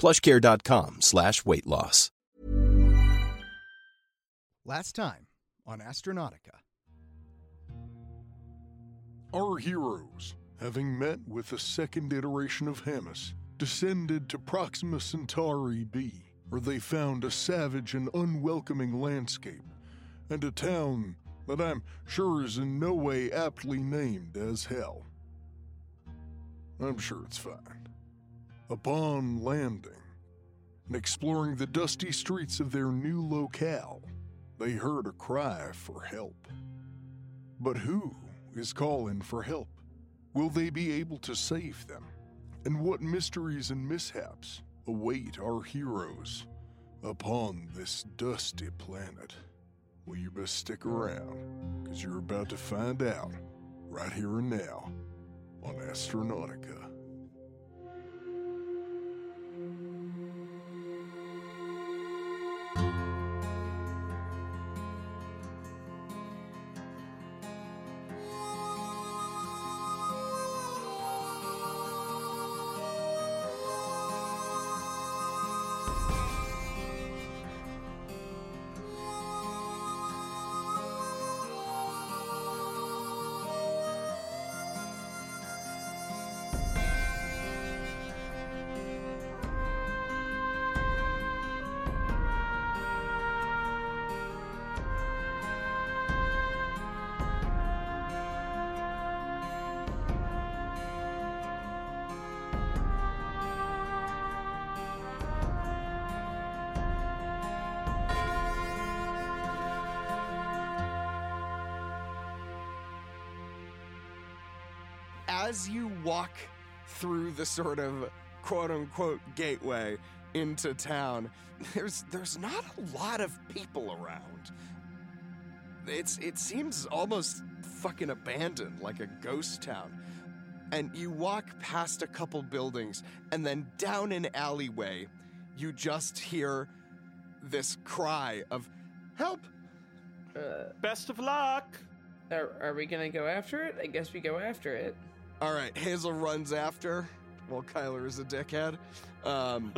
plushcare.com slash weight loss. Last time on Astronautica. Our heroes, having met with the second iteration of Hamas, descended to Proxima Centauri b, where they found a savage and unwelcoming landscape, and a town that I'm sure is in no way aptly named as Hell. I'm sure it's fine. Upon landing and exploring the dusty streets of their new locale, they heard a cry for help. But who is calling for help? Will they be able to save them? And what mysteries and mishaps await our heroes upon this dusty planet? Well, you best stick around, because you're about to find out right here and now on Astronautica. as you walk through the sort of quote unquote gateway into town, there's there's not a lot of people around. It's it seems almost fucking abandoned, like a ghost town. And you walk past a couple buildings, and then down an alleyway, you just hear this cry of help. Uh, Best of luck. Are, are we gonna go after it? I guess we go after it. All right, Hazel runs after while Kyler is a dickhead. Um,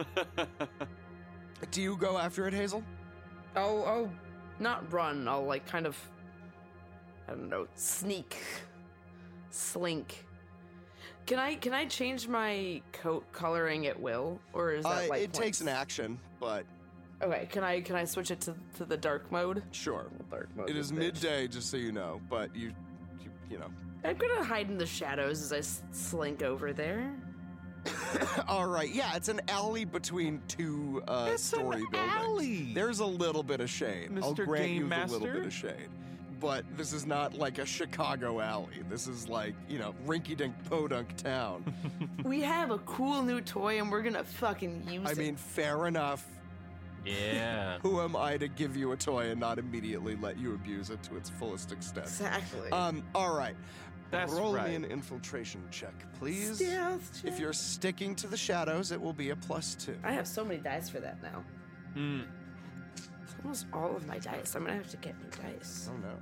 do you go after it, Hazel? I'll, I'll not run. I'll like kind of, I don't know, sneak, slink. Can I can I change my coat coloring at will, or is that Uh, like it takes an action, but Okay, can I can I switch it to, to the dark mode? sure. Dark mode. It this is bitch. midday, just so you know. But you, you, you know. I'm gonna hide in the shadows as I s- slink over there. All right, yeah, it's an alley between two uh, It's an story buildings. alley. There's a little bit of shade. I'll Mr. grant Game you the little Master? bit of shade. But this is not like a Chicago alley. This is like, you know, rinky dink podunk town. we have a cool new toy and we're gonna fucking use it. I it. mean, fair enough. Yeah. Who am I to give you a toy and not immediately let you abuse it to its fullest extent? exactly. Um, all right. That's Roll right. me an infiltration check, please. Stealth If you're sticking to the shadows, it will be a plus two. I have so many dice for that now. Hmm. It's almost all of my dice. I'm gonna have to get new dice. Oh no.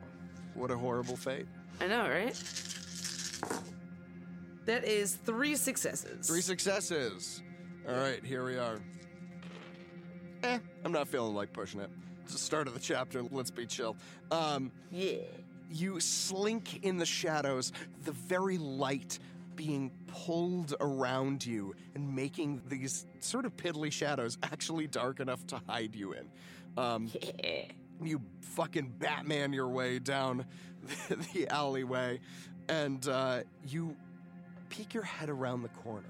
What a horrible fate. I know, right? That is three successes. Three successes. All right, here we are. Eh, I'm not feeling like pushing it. It's the start of the chapter. Let's be chill. Um, Yeah. you slink in the shadows, the very light being pulled around you and making these sort of piddly shadows actually dark enough to hide you in. Um, Yeah. you fucking Batman your way down the, the alleyway, and uh, you peek your head around the corner,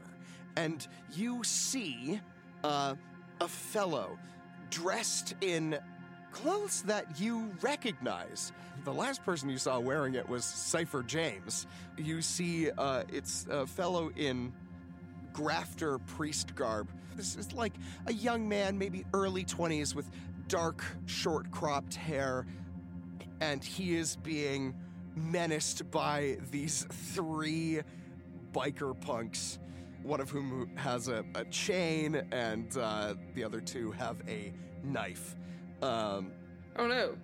and you see uh, a fellow dressed in clothes that you recognize. The last person you saw wearing it was Cypher James. You see, uh, it's a fellow in grafter priest garb. This is like a young man, maybe early 20s, with dark, short cropped hair, and he is being menaced by these three biker punks, one of whom has a, a chain, and uh, the other two have a knife. Um, Oh no.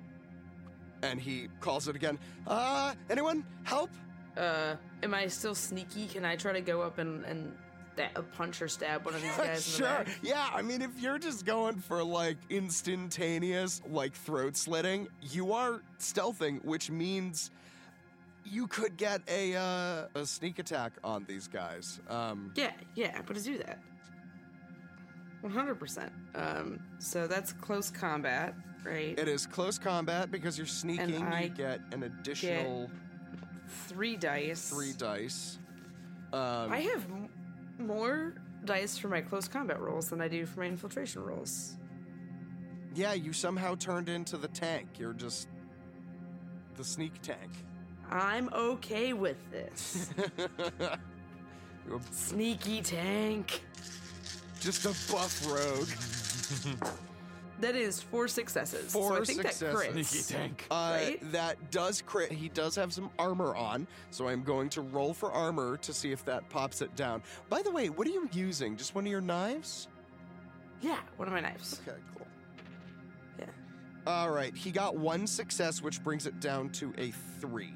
and he calls it again. Uh, anyone? Help? Uh, am I still sneaky? Can I try to go up and and sta- punch or stab one of these guys the sure. back? Yeah, I mean, if you're just going for like instantaneous, like throat slitting, you are stealthing, which means you could get a uh, a sneak attack on these guys. Um, Yeah, yeah, I'm gonna do that. 100%. Um, so that's close combat, right? it is close combat because you're sneaking. You get an additional Three dice. three dice. Um, I have m- more dice for my close combat rolls than I do for my infiltration rolls. yeah, you somehow turned into the tank. You're just the sneak tank. I'm okay with this. You're Sneaky tank. just a buff rogue. That is four successes. Four so I think successes. that crits. Sneaky tank. Uh, Right? That does crit. He does have some armor on, so I'm going to roll for armor to see if that pops it down. By the way, what are you using? Just one of your knives? Yeah, one of my knives. Okay, cool. Yeah. All right, he got one success, which brings it down to a three.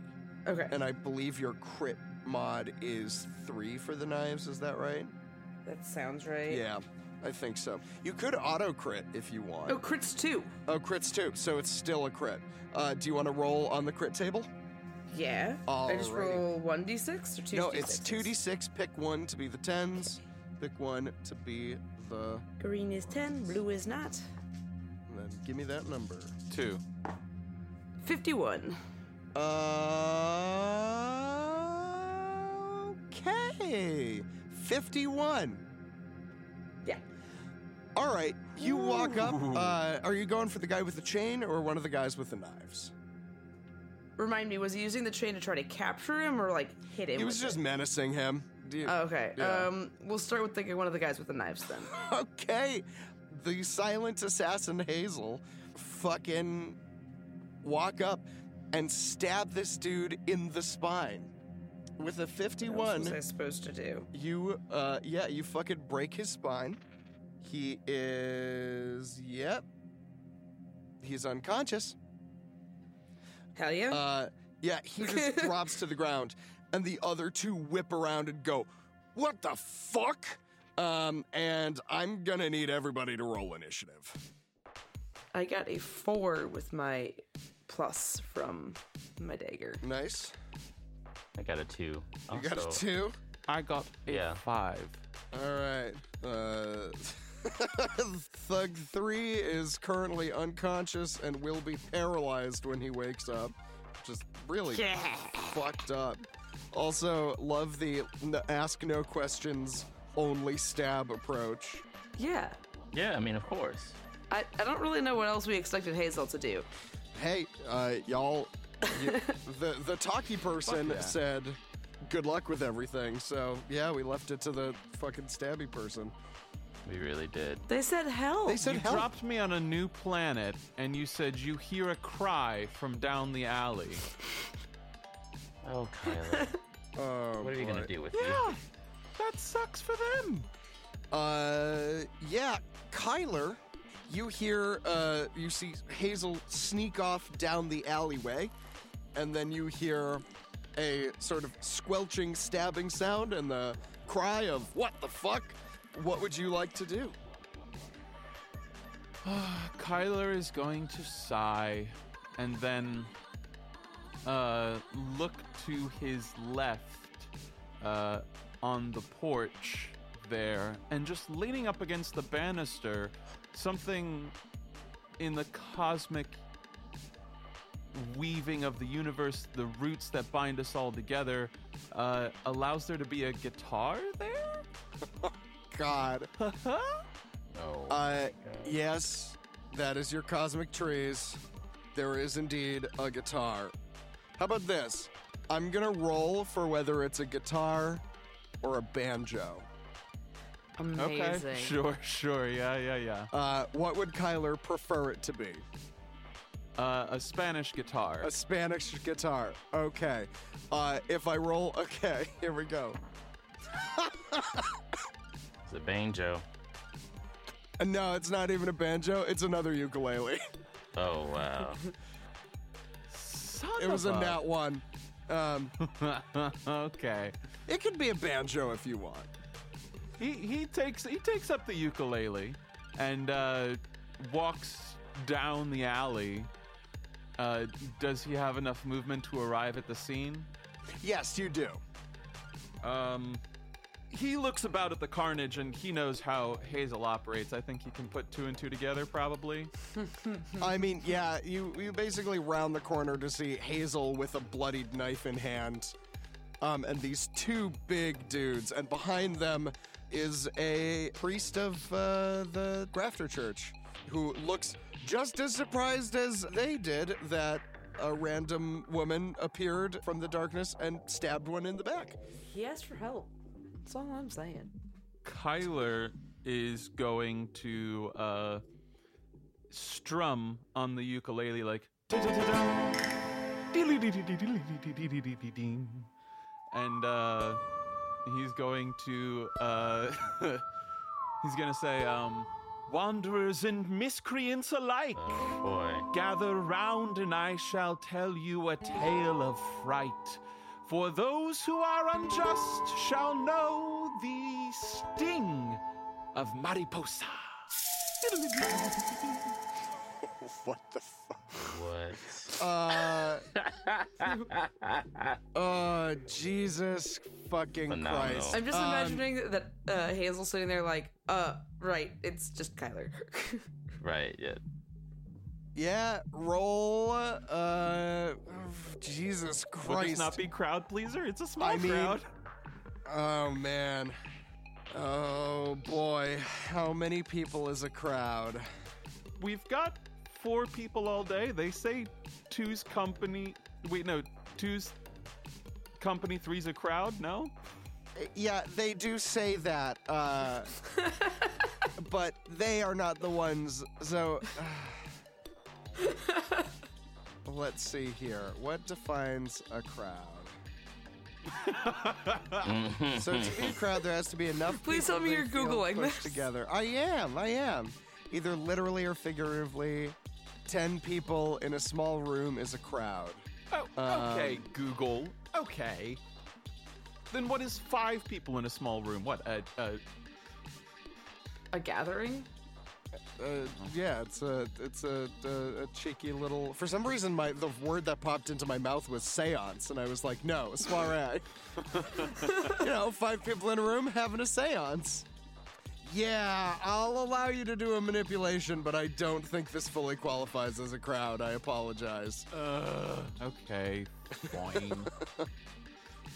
Okay. And I believe your crit mod is three for the knives. Is that right? That sounds right. Yeah, I think so. You could auto crit if you want. Oh, crits too. Oh, crits too, so it's still a crit. Uh, do you want to roll on the crit table? Yeah. I just roll 1d6 or 2d6? No, it's 2d6. Pick one to be the tens. Pick one to be the. Green is 10, blue is not. And then give me that number. Two. 51. Uh, okay. 51. Yeah. All right. You walk up. Uh, are you going for the guy with the chain or one of the guys with the knives? Remind me, was he using the chain to try to capture him or like hit him? He was just it? menacing him. You- Oh, okay. Yeah. Um, we'll start with the, one of the guys with the knives then. okay. The silent assassin Hazel fucking walk up and stab this dude in the spine. With a 51. What else 51, was I supposed to do? you, uh, yeah, you fucking break his spine. He is, yep. He's unconscious. Hell yeah. Uh, yeah, he just drops to the ground, and the other two whip around and go, "What the fuck?" Um, and I'm gonna need everybody to roll initiative. I got a four with my plus from my dagger. Nice. I got a two. You got a Also, two. I got a Yeah. five. All right. Uh, Thug three is currently unconscious and will be paralyzed when he wakes up. Just really fucked up. Also, love the n- ask no questions, only stab approach. Yeah. Yeah, I mean, of course. I, I don't really know what else we expected Hazel to do. Hey, uh, y'all, you, the the talkie person yeah. said, "Good luck with everything." So yeah, we left it to the fucking stabby person. We really did. They said help. They said you help. dropped me on a new planet, and you said you hear a cry from down the alley. Oh, Kyler. Oh, what are you boy. gonna do with Yeah, that sucks for them. Uh, yeah, Kyler, you hear, uh, you see Hazel sneak off down the alleyway, and then you hear a sort of squelching, stabbing sound and the cry of, What the fuck? What would you like to do? Kyler is going to sigh and then uh, look to his left uh, on the porch there and just leaning up against the banister, something in the cosmic weaving of the universe, the roots that bind us all together, uh, allows there to be a guitar there? God. Oh. Uh, yes, that is your cosmic trees. There is indeed a guitar. How about this? I'm gonna roll for whether it's a guitar or a banjo. Amazing. Okay, sure, sure, yeah, yeah, yeah. Uh, what would Kyler prefer it to be? Uh, a Spanish guitar. A Spanish guitar. Okay. Uh, if I roll, okay, here we go. It's a banjo. No, it's not even a banjo. It's another ukulele. Oh wow. Son it was of a nat one. Um, okay. it could be a banjo if you want. He he takes he takes up the ukulele and uh, walks down the alley. Uh, does he have enough movement to arrive at the scene? Yes, you do. Um, he looks about at the carnage and he knows how Hazel operates. I think he can put two and two together, probably. I mean, yeah, you you basically round the corner to see Hazel with a bloodied knife in hand, um, and these two big dudes, and behind them is a priest of uh, the Grafter Church, who looks just as surprised as they did that a random woman appeared from the darkness and stabbed one in the back. He asked for help. That's all I'm saying. Kyler is going to uh, strum on the ukulele like. And uh, he's going to uh, he's gonna say, um, "Wanderers and miscreants alike, Oh boy. gather round, and I shall tell you a tale of fright." For those who are unjust shall know the sting of Mariposa. What the fuck? What? Uh. oh, Jesus fucking Phenomenal. Christ. I'm just Um, imagining that uh, Hazel sitting there like, uh, right, it's just Kyler. right. Yeah. Yeah, roll. Uh, Jesus Would this Christ. not be crowd pleaser? It's a small I mean- crowd. oh man. Oh boy, how many people is a crowd? We've got four people all day. They say two's company. Wait, no, two's company, three's a crowd. No. Uh, Yeah, they do say that. Uh, but they are not the ones. So. Let's see here. What defines a crowd? So to be a crowd, there has to be enough. Please people tell me they you're Googling pushed this. together. I am. I am. Either literally or figuratively. Ten people in a small room is a crowd. Oh, Um, okay, Google. Okay. Then what is five people in a small room? What? A, a a gathering? Uh, yeah, it's a it's a, a, a cheeky little. For some reason, my the word that popped into my mouth was séance, and I was like, no, soiree. you know, five people in a room having a séance. Yeah, I'll allow you to do a manipulation, but I don't think this fully qualifies as a crowd. I apologize. uh, okay, fine.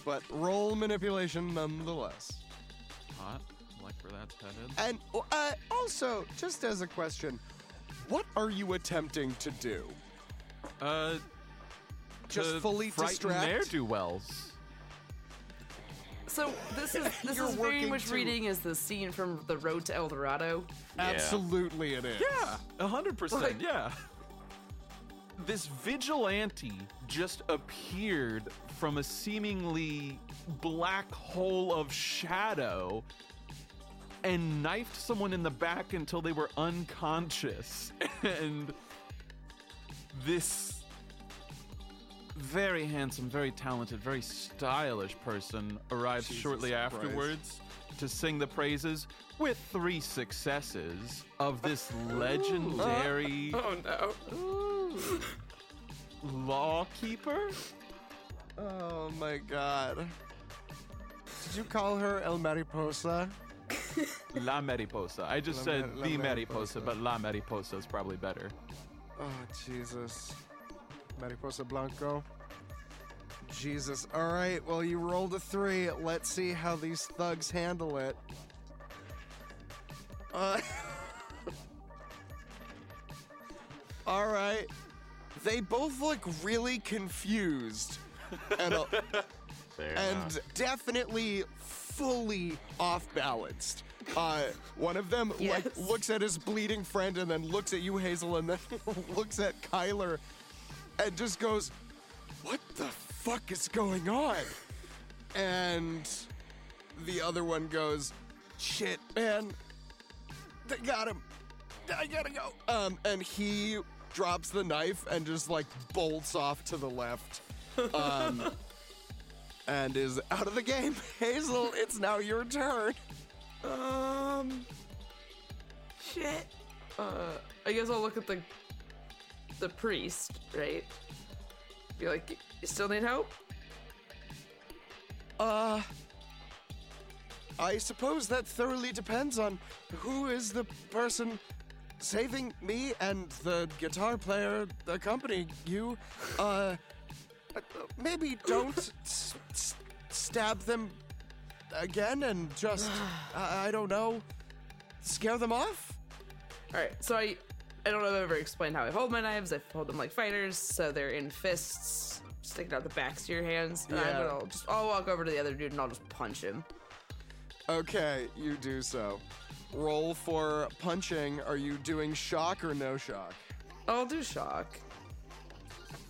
But roll manipulation nonetheless. Hot. Like where that's headed. And uh, also, just as a question, what are you attempting to do? Uh, Just fully distract? ne'er do wells. So this is this You're is very working much to- reading as the scene from The Road to El Dorado. Absolutely, it is. Yeah, a hundred percent. Yeah. This vigilante just appeared from a seemingly black hole of shadow and knifed someone in the back until they were unconscious. And this very handsome, very talented, very stylish person arrives Jesus shortly Christ. afterwards to sing the praises with three successes of this legendary Oh, oh no. lawkeeper. Oh my god. Did you call her El Mariposa? La Mariposa. I just La said La the Mariposa. Mariposa, but La Mariposa is probably better. Oh, Jesus. Mariposa Blanco. Jesus. All right, well, you rolled a three. Let's see how these thugs handle it. Uh, all right. They both look really confused and, uh, and definitely fully off balanced. Uh, one of them like looks at his bleeding friend and then looks at you, Hazel, and then looks at Kyler and just goes, "What the fuck is going on?" And the other one goes, "Shit, man, they got him. I gotta go." Um, and he drops the knife and just like bolts off to the left. Um, and is out of the game. Hazel, it's now your turn. Um. Shit. Uh, I guess I'll look at the the priest, right? Be like, you still need help? Uh, I suppose that thoroughly depends on who is the person saving me and the guitar player accompanying you. Uh, maybe don't s- s- stab them again and just, I I don't know, scare them off? All right. So I, I don't know if I've ever explained how I hold my knives. I hold them like fighters, so they're in fists, sticking out the backs of your hands. And Yeah. I'm gonna just, I'll walk over to the other dude and I'll just punch him. Okay, you do so. Roll for punching. Are you doing shock or no shock? I'll do shock.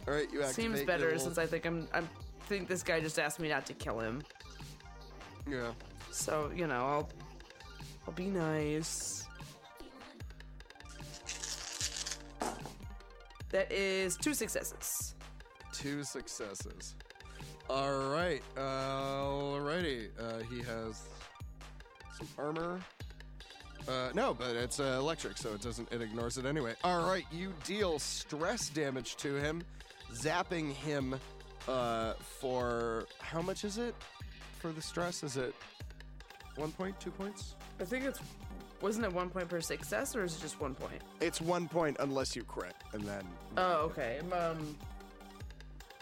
All right, you activate Seems better little- since I think I'm, I'm think this guy just asked me not to kill him. Yeah. So you know, I'll, I'll be nice. That is two successes. Two successes. All right. Alrighty. Uh, he has some armor. Uh, no, but it's uh, electric, so it doesn't. It ignores it anyway. All right. You deal stress damage to him, zapping him uh, for how much is it for the stress? Is it one point, two points? I think it's wasn't it one point per success or is it just one point? It's one point unless you crit, and then Oh, okay. Um,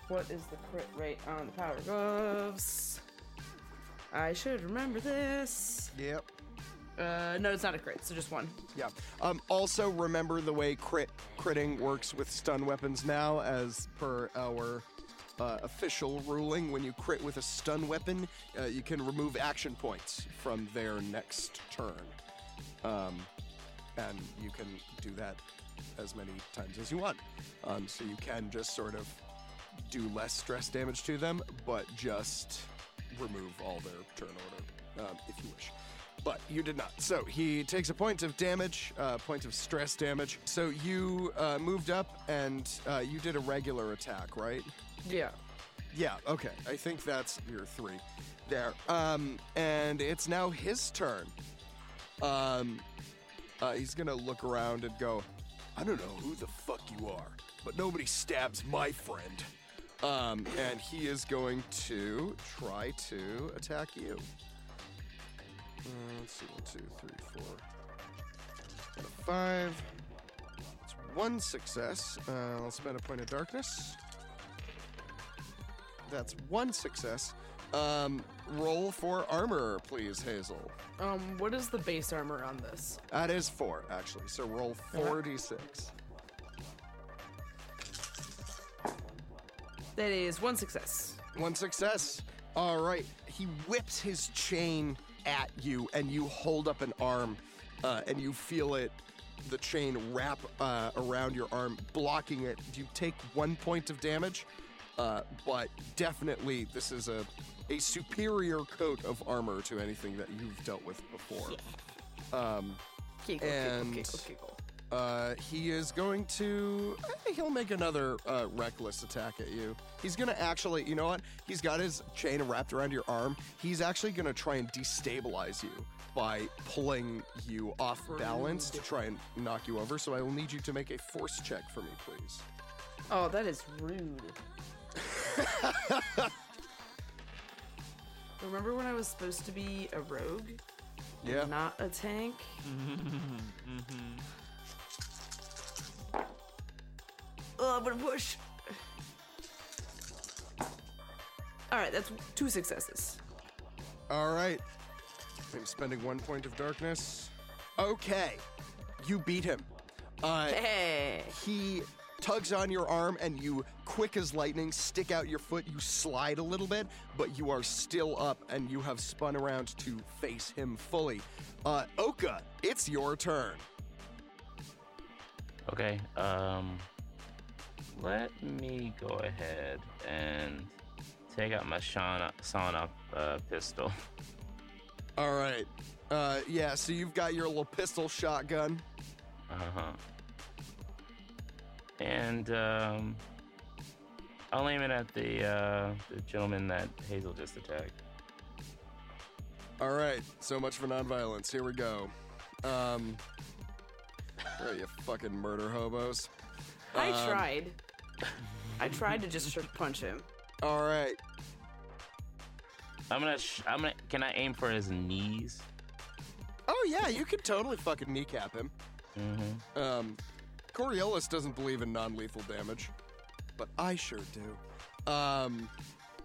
what is the crit rate on the power gloves? I should remember this. Yep. Uh, no, it's not a crit, so just one. Yeah. Um, also, remember the way crit critting works with stun weapons now, as per our uh, official ruling. When you crit with a stun weapon, uh, you can remove action points from their next turn. Um, and you can do that as many times as you want. Um, so you can just sort of do less stress damage to them, but just remove all their turn order um, if you wish. But you did not. So he takes a point of damage, uh, point of stress damage. So you uh, moved up and uh, you did a regular attack, right? Yeah. Yeah, okay. I think that's your three there. Um, and it's now his turn. Um, uh, he's gonna look around and go, I don't know who the fuck you are, but nobody stabs my friend. Um, and he is going to try to attack you. Uh, let's see, one, two, three, four, five. It's one success. Uh, I'll spend a point of darkness. That's one success. Um, roll for armor, please, Hazel. Um, what is the base armor on this? That is four, actually. So roll 4d6. That is one success. One success. All right. He whips his chain at you, and you hold up an arm, uh, and you feel it, the chain wrap uh, around your arm, blocking it. You take one point of damage, uh, but definitely this is a, a superior coat of armor to anything that you've dealt with before. Um, Giggle, and giggle, giggle. Uh, he is going to. eh, He'll make another uh, reckless attack at you. He's gonna actually. You know what? He's got his chain wrapped around your arm. He's actually gonna try and destabilize you by pulling you off balance to try and knock you over. So I will need you to make a force check for me, please. Oh, that is rude. Remember when I was supposed to be a rogue? Yeah. Not a tank? Oh, I'm gonna push. Alright, that's two successes. All right. I'm spending one point of darkness. Okay. You beat him. Uh, Hey! he tugs on your arm and you quick as lightning stick out your foot. You slide a little bit but you are still up and you have spun around to face him fully. Uh oka it's your turn. Okay, um, let me go ahead and take out my Shauna, sawn uh, pistol. all right. Uh yeah so you've got your little pistol shotgun. Uh huh. And um, I'll aim it at the uh, the gentleman that Hazel just attacked. all right so much for nonviolence here we go um all right, you fucking murder hobos I Um, tried. I tried to just sh- punch him. all right I'm gonna. Sh- I'm gonna. Can I aim for his knees? oh yeah you could totally fucking kneecap him Mm-hmm. Um, Coriolis doesn't believe in non-lethal damage, but I sure do. Um,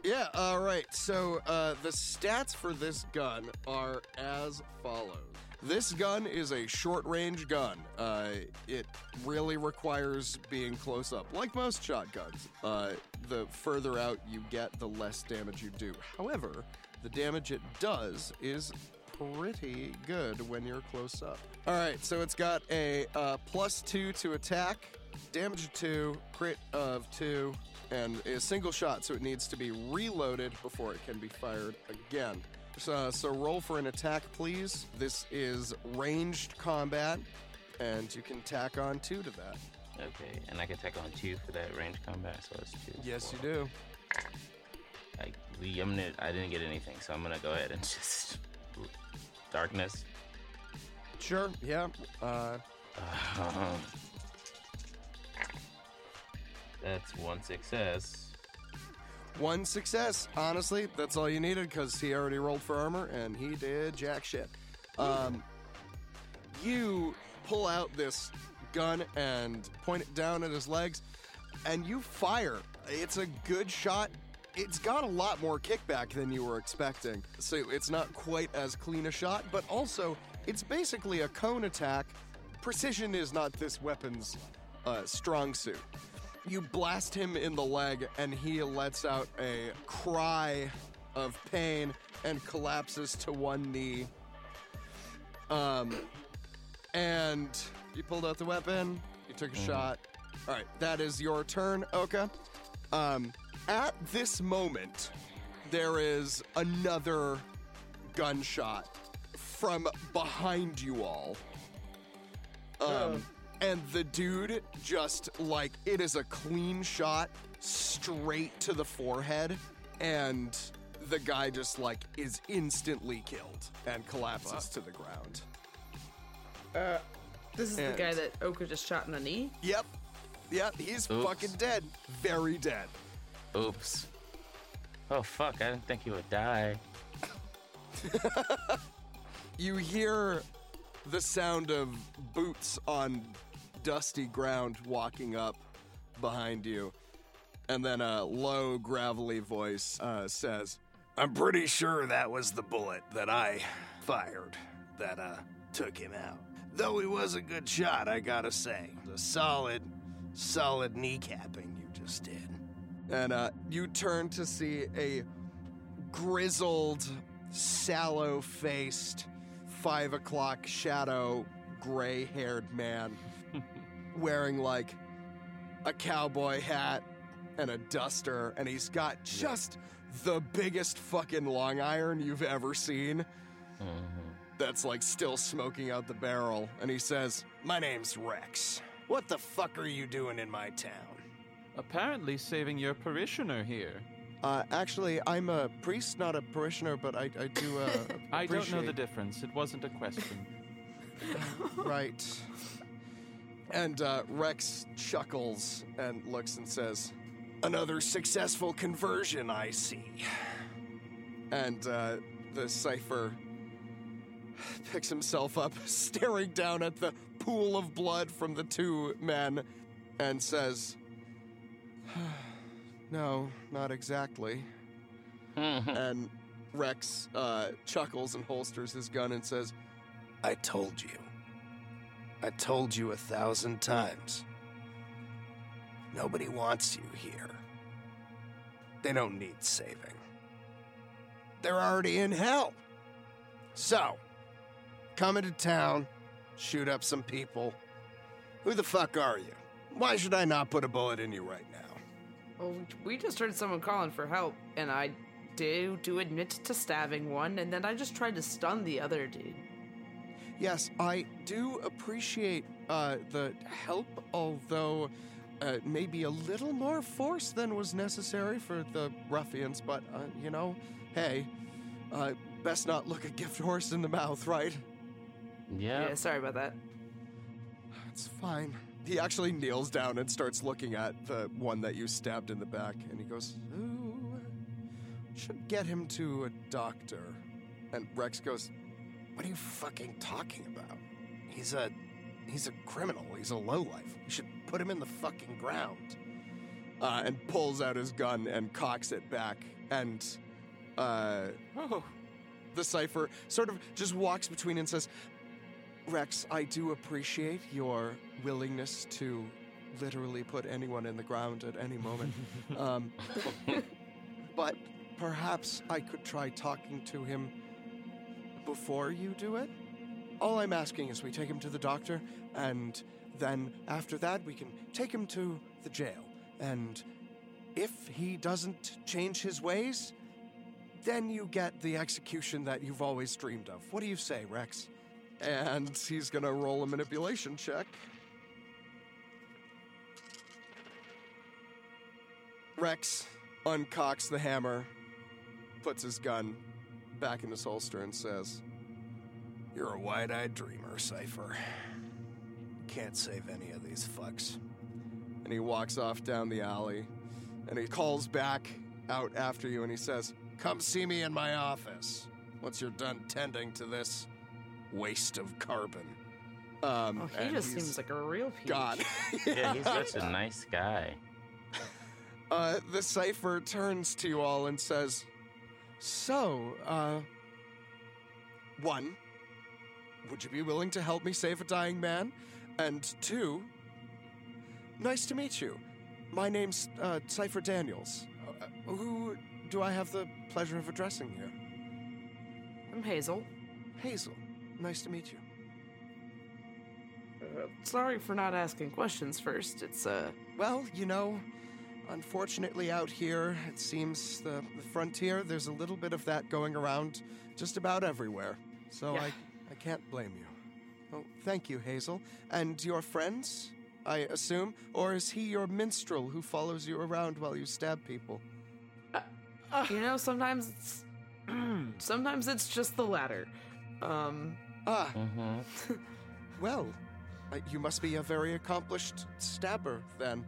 yeah. All right. So uh, the stats for this gun are as follows. This gun is a short-range gun. Uh, it really requires being close up, like most shotguns. Uh, the further out you get, the less damage you do. However, the damage it does is pretty good when you're close up. All right, so it's got a uh, plus two to attack, damage of two, crit of two, and a single shot, so it needs to be reloaded before it can be fired again. So, so roll for an attack, please. This is ranged combat, and you can tack on two to that. Okay, and I can tack on two for that range combat, so that's two. Yes, you do. We, I'm gonna. I didn't get anything, so I'm gonna go ahead and just darkness. Sure. Yeah. Uh, that's one success. One success. Honestly, that's all you needed because he already rolled for armor and he did jack shit. Um, you pull out this gun and point it down at his legs, and you fire. It's a good shot. It's got a lot more kickback than you were expecting, so it's not quite as clean a shot, but also it's basically a cone attack. Precision is not this weapon's uh, strong suit. You blast him in the leg, and he lets out a cry of pain and collapses to one knee. Um, and you pulled out the weapon. You took a shot. All right, that is your turn, Oka. Um, at this moment, there is another gunshot from behind you all. Um, and the dude just like it is a clean shot straight to the forehead, and the guy just like is instantly killed and collapses to the ground. Uh, this is And- the guy that Oka just shot in the knee. Yep. Yep, he's Oops. fucking dead. Very dead. Oops. Oh fuck! I didn't think he would die. You hear the sound of boots on dusty ground walking up behind you. And then a low, gravelly voice uh, says, I'm pretty sure that was the bullet that I fired that uh took him out. Though he was a good shot, I gotta say. A solid, solid kneecapping you just did. and uh, you turn to see a grizzled, sallow faced, five o'clock shadow, gray haired man wearing like a cowboy hat and a duster, and he's got just the biggest fucking long iron you've ever seen Mhm. that's like still smoking out the barrel. And he says, My name's Rex. What the fuck are you doing in my town? Apparently saving your parishioner here. Uh, actually, I'm a priest, not a parishioner, but I, I do. Uh, I don't know the difference. It wasn't a question. right. And uh, Rex chuckles and looks and says, Another successful conversion, I see. and uh, the cipher picks himself up, staring down at the pool of blood from the two men, and says, No, not exactly. and Rex uh, chuckles and holsters his gun and says, I told you. I told you a thousand times. Nobody wants you here. They don't need saving. They're already in hell. So, come into town, shoot up some people. Who the fuck are you? Why should I not put a bullet in you right now? Well, we just heard someone calling for help, and I do do admit to stabbing one, and then I just tried to stun the other dude. Yes, I do appreciate uh, the help, although uh, maybe a little more force than was necessary for the ruffians. But, uh, you know, hey, uh, best not look a gift horse in the mouth, right? Yeah. Yeah, sorry about that. It's fine. He actually kneels down and starts looking at the one that you stabbed in the back, and he goes, Ooh, should get him to a doctor. And Rex goes, What are you fucking talking about? He's a he's a criminal. He's a lowlife. You should put him in the fucking ground. uh, and pulls out his gun and cocks it back. And uh, Oh, the cipher sort of just walks between and says, Rex, I do appreciate your willingness to literally put anyone in the ground at any moment. um, but perhaps I could try talking to him before you do it. All I'm asking is we take him to the doctor, and then after that, we can take him to the jail. And if he doesn't change his ways, then you get the execution that you've always dreamed of. What do you say, Rex? And he's gonna roll a manipulation check. Rex uncocks the hammer, puts his gun back in his holster, and says, You're a wide eyed dreamer, Cypher. Can't save any of these fucks. and he walks off down the alley, and he calls back out after you, and he says, Come see me in my office once you're done tending to this waste of carbon. um, Oh, he and just seems like a real peach. gone. Yeah, he's such a nice guy. Uh, the cipher turns to you all and says, So, uh, one, would you be willing to help me save a dying man? And two, nice to meet you. My name's uh, Cipher Daniels. Uh, who do I have the pleasure of addressing here? I'm Hazel. Hazel. Nice to meet you. Uh, sorry for not asking questions first. It's, uh, Well, you know, unfortunately out here, it seems the, the frontier, there's a little bit of that going around just about everywhere. So Yeah. I, I can't blame you. Oh, thank you, Hazel. And your friends, I assume? Or is he your minstrel who follows you around while you stab people? you know, sometimes it's. sometimes it's just the latter. Um, Ah, Mm-hmm. well, uh, you must be a very accomplished stabber, then.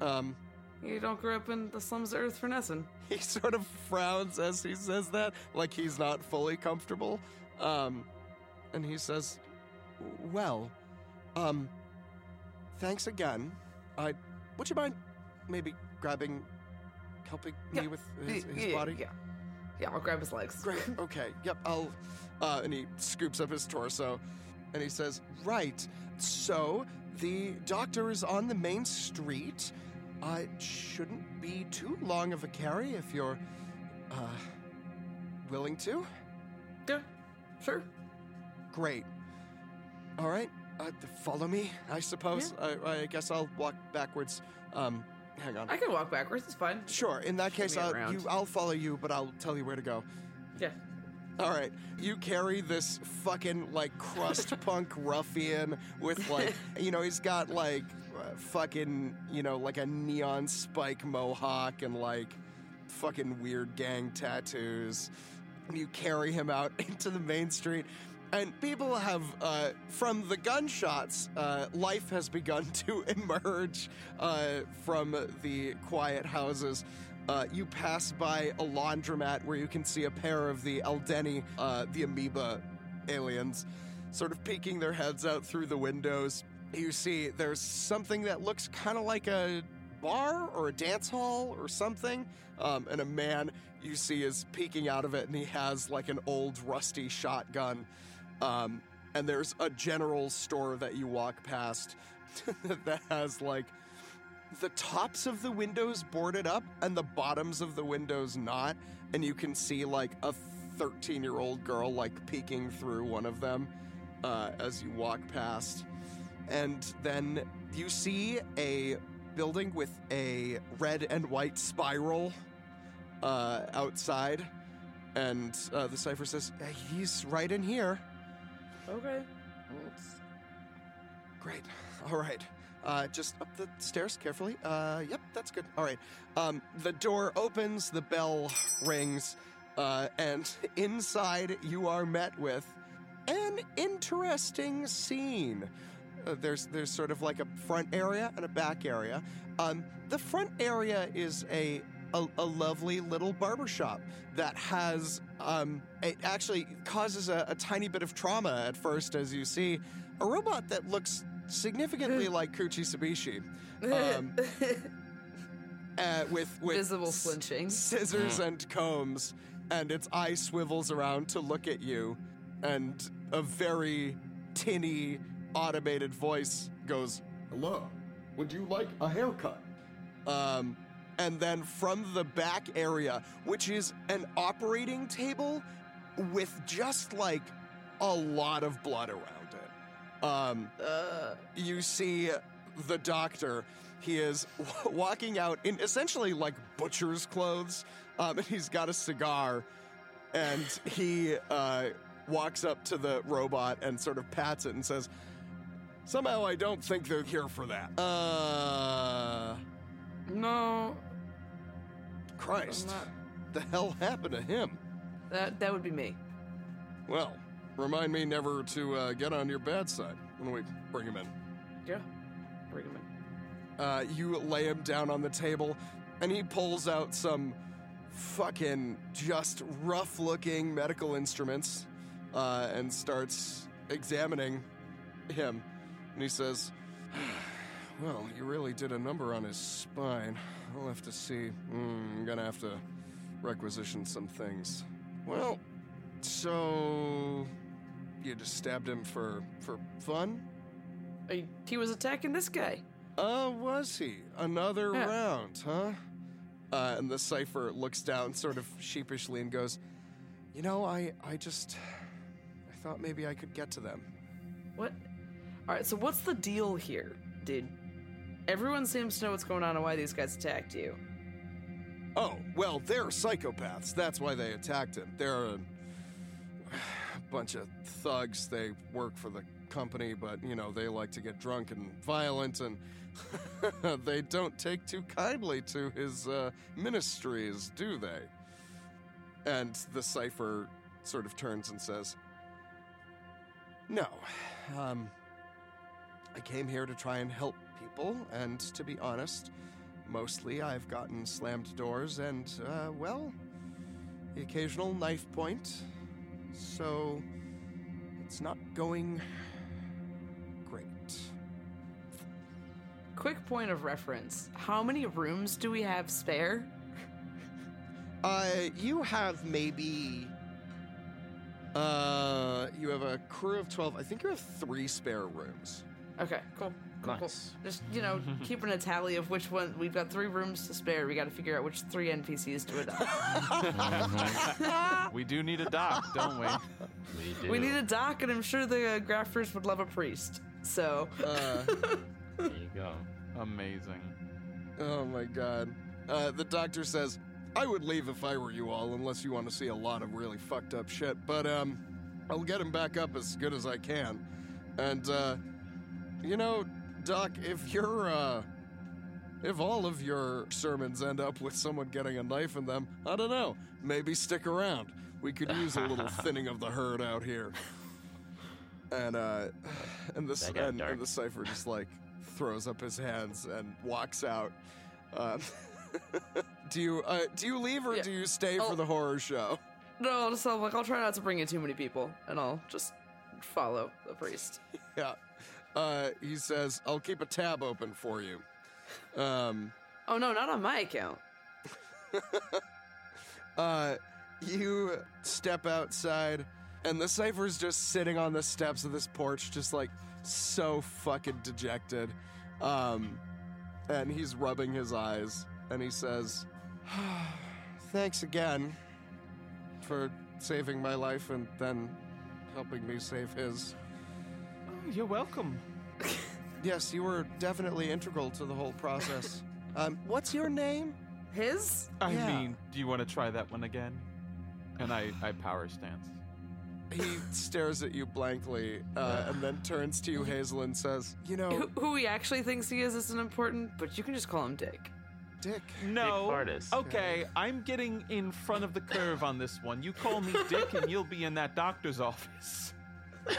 Um, you don't grow up in the slums of Earth for nothing. he sort of frowns as he says that, like he's not fully comfortable. Um, and he says, "Well, um, thanks again. I would you mind maybe grabbing, helping me Yeah, with his, his yeah, body? Yeah. Yeah, I'll grab his legs. Great. Okay. Yep. I'll. Uh, and he scoops up his torso, and he says, "Right. So the doctor is on the main street. Uh, it shouldn't be too long of a carry if you're, uh, willing to. Yeah, sure. Great. All right. Uh, follow me. I suppose. I, I guess I'll walk backwards. Um, hang on. I can walk backwards. It's fine. Sure. In that Show case, me I'll, around. you, I'll follow you, but I'll tell you where to go. Yeah. All right, you carry this fucking like crust punk ruffian with like, you know, he's got like uh, fucking, you know, like a neon spike mohawk and like fucking weird gang tattoos. And you carry him out into the main street. And people have, uh, from the gunshots, uh, life has begun to emerge uh, from the quiet houses. Uh, you pass by a laundromat where you can see a pair of the Eldeni, uh, the amoeba aliens, sort of peeking their heads out through the windows. You see there's something that looks kind of like a bar or a dance hall or something. Um, and a man you see is peeking out of it, and he has like an old rusty shotgun. Um, and there's a general store that you walk past that has like the tops of the windows boarded up and the bottoms of the windows not. And you can see like a 13 year old girl like peeking through one of them uh, as you walk past. And then you see a building with a red and white spiral uh, outside. And uh, the cipher says, "Uh, He's right in here. Okay. Great. All right. Uh, just up the stairs carefully. Uh, yep, that's good. All right. Um, the door opens, the bell rings, uh, and inside you are met with an interesting scene. Uh, there's there's sort of like a front area and a back area. Um, the front area is a a, a lovely little barber shop that has um, it actually causes a, a tiny bit of trauma at first as you see a robot that looks significantly like Kuchi Sabishi. Um, uh, with with Visible s- flinching. scissors and combs, and its eye swivels around to look at you, and a very tinny, automated voice goes, "Hello, would you like a haircut?" Um, and then from the back area, which is an operating table with just like a lot of blood around it. Um, you see the doctor. He is walking out in essentially like butcher's clothes, um, and he's got a cigar, and he uh, walks up to the robot and sort of pats it and says, "Somehow I don't think they're here for that." Uh, No, Christ, the hell happened to him? that that would be me. Well, remind me never to uh, get on your bad side when we bring him in. Yeah. Bring him in. Uh, you lay him down on the table, and he pulls out some fucking just rough looking medical instruments uh, and starts examining him. And he says, Well, you really did a number on his spine. I'll have to see. Mm, I'm gonna have to requisition some things. Well, so. You just stabbed him for for fun? He, he was attacking this guy. Oh, was he? Another Yeah. round, huh? Uh, and the cipher looks down sort of sheepishly and goes, You know, I, I just. I thought maybe I could get to them. What? All right. So what's the deal here, dude? Everyone seems to know what's going on and why these guys attacked you. Oh, well, they're psychopaths. That's why they attacked him. They're a bunch of thugs. They work for the company, but, you know, they like to get drunk and violent, and they don't take too kindly to his uh, ministries, do they? And the cipher sort of turns and says, No. Um, I came here to try and help people, and to be honest, mostly I've gotten slammed doors and, uh, well, the occasional knife point. So it's not going great. Quick point of reference: How many rooms do we have spare? Uh, you have maybe. Uh, you have a crew of 12. I think you have three spare rooms. Okay, cool. Cool, cool. Nice. Just you know, keeping a tally of which one we've got three rooms to spare. We got to figure out which three NPCs to adopt. We do need a doc, don't we? We do. we need a doc, and I'm sure the uh, grafters would love a priest. So Uh, There you go. Amazing. oh my god. Uh, the doctor says, I would leave if I were you all, unless you want to see a lot of really fucked up shit. But um, I'll get him back up as good as I can. And uh, you know, Doc, if you're uh, if all of your sermons end up with someone getting a knife in them, I don't know. Maybe stick around. We could use a little thinning of the herd out here. And uh, and this and, and the cipher just like throws up his hands and walks out. Um, do you uh, do you leave or Yeah. do you stay Oh. for the horror show? No, just I'll, like I'll try not to bring in too many people, and I'll just follow the priest. Yeah. Uh, he says, "I'll keep a tab open for you." Um, Oh no, not on my account. uh, you step outside, and the cipher's just sitting on the steps of this porch, just like so fucking dejected. Um, and he's rubbing his eyes, and he says, "Thanks again for saving my life and then helping me save his." You're welcome. Yes, you were definitely integral to the whole process. um, what's your name? His? I Yeah. mean, do you want to try that one again? And I, I power stance. He stares at you blankly uh, and then turns to you, Hazel, and says, You know, Who, who he actually thinks he is isn't important, but you can just call him Dick. Dick. No. Fartis. Okay, I'm getting in front of the curve on this one. You call me Dick, and you'll be in that doctor's office.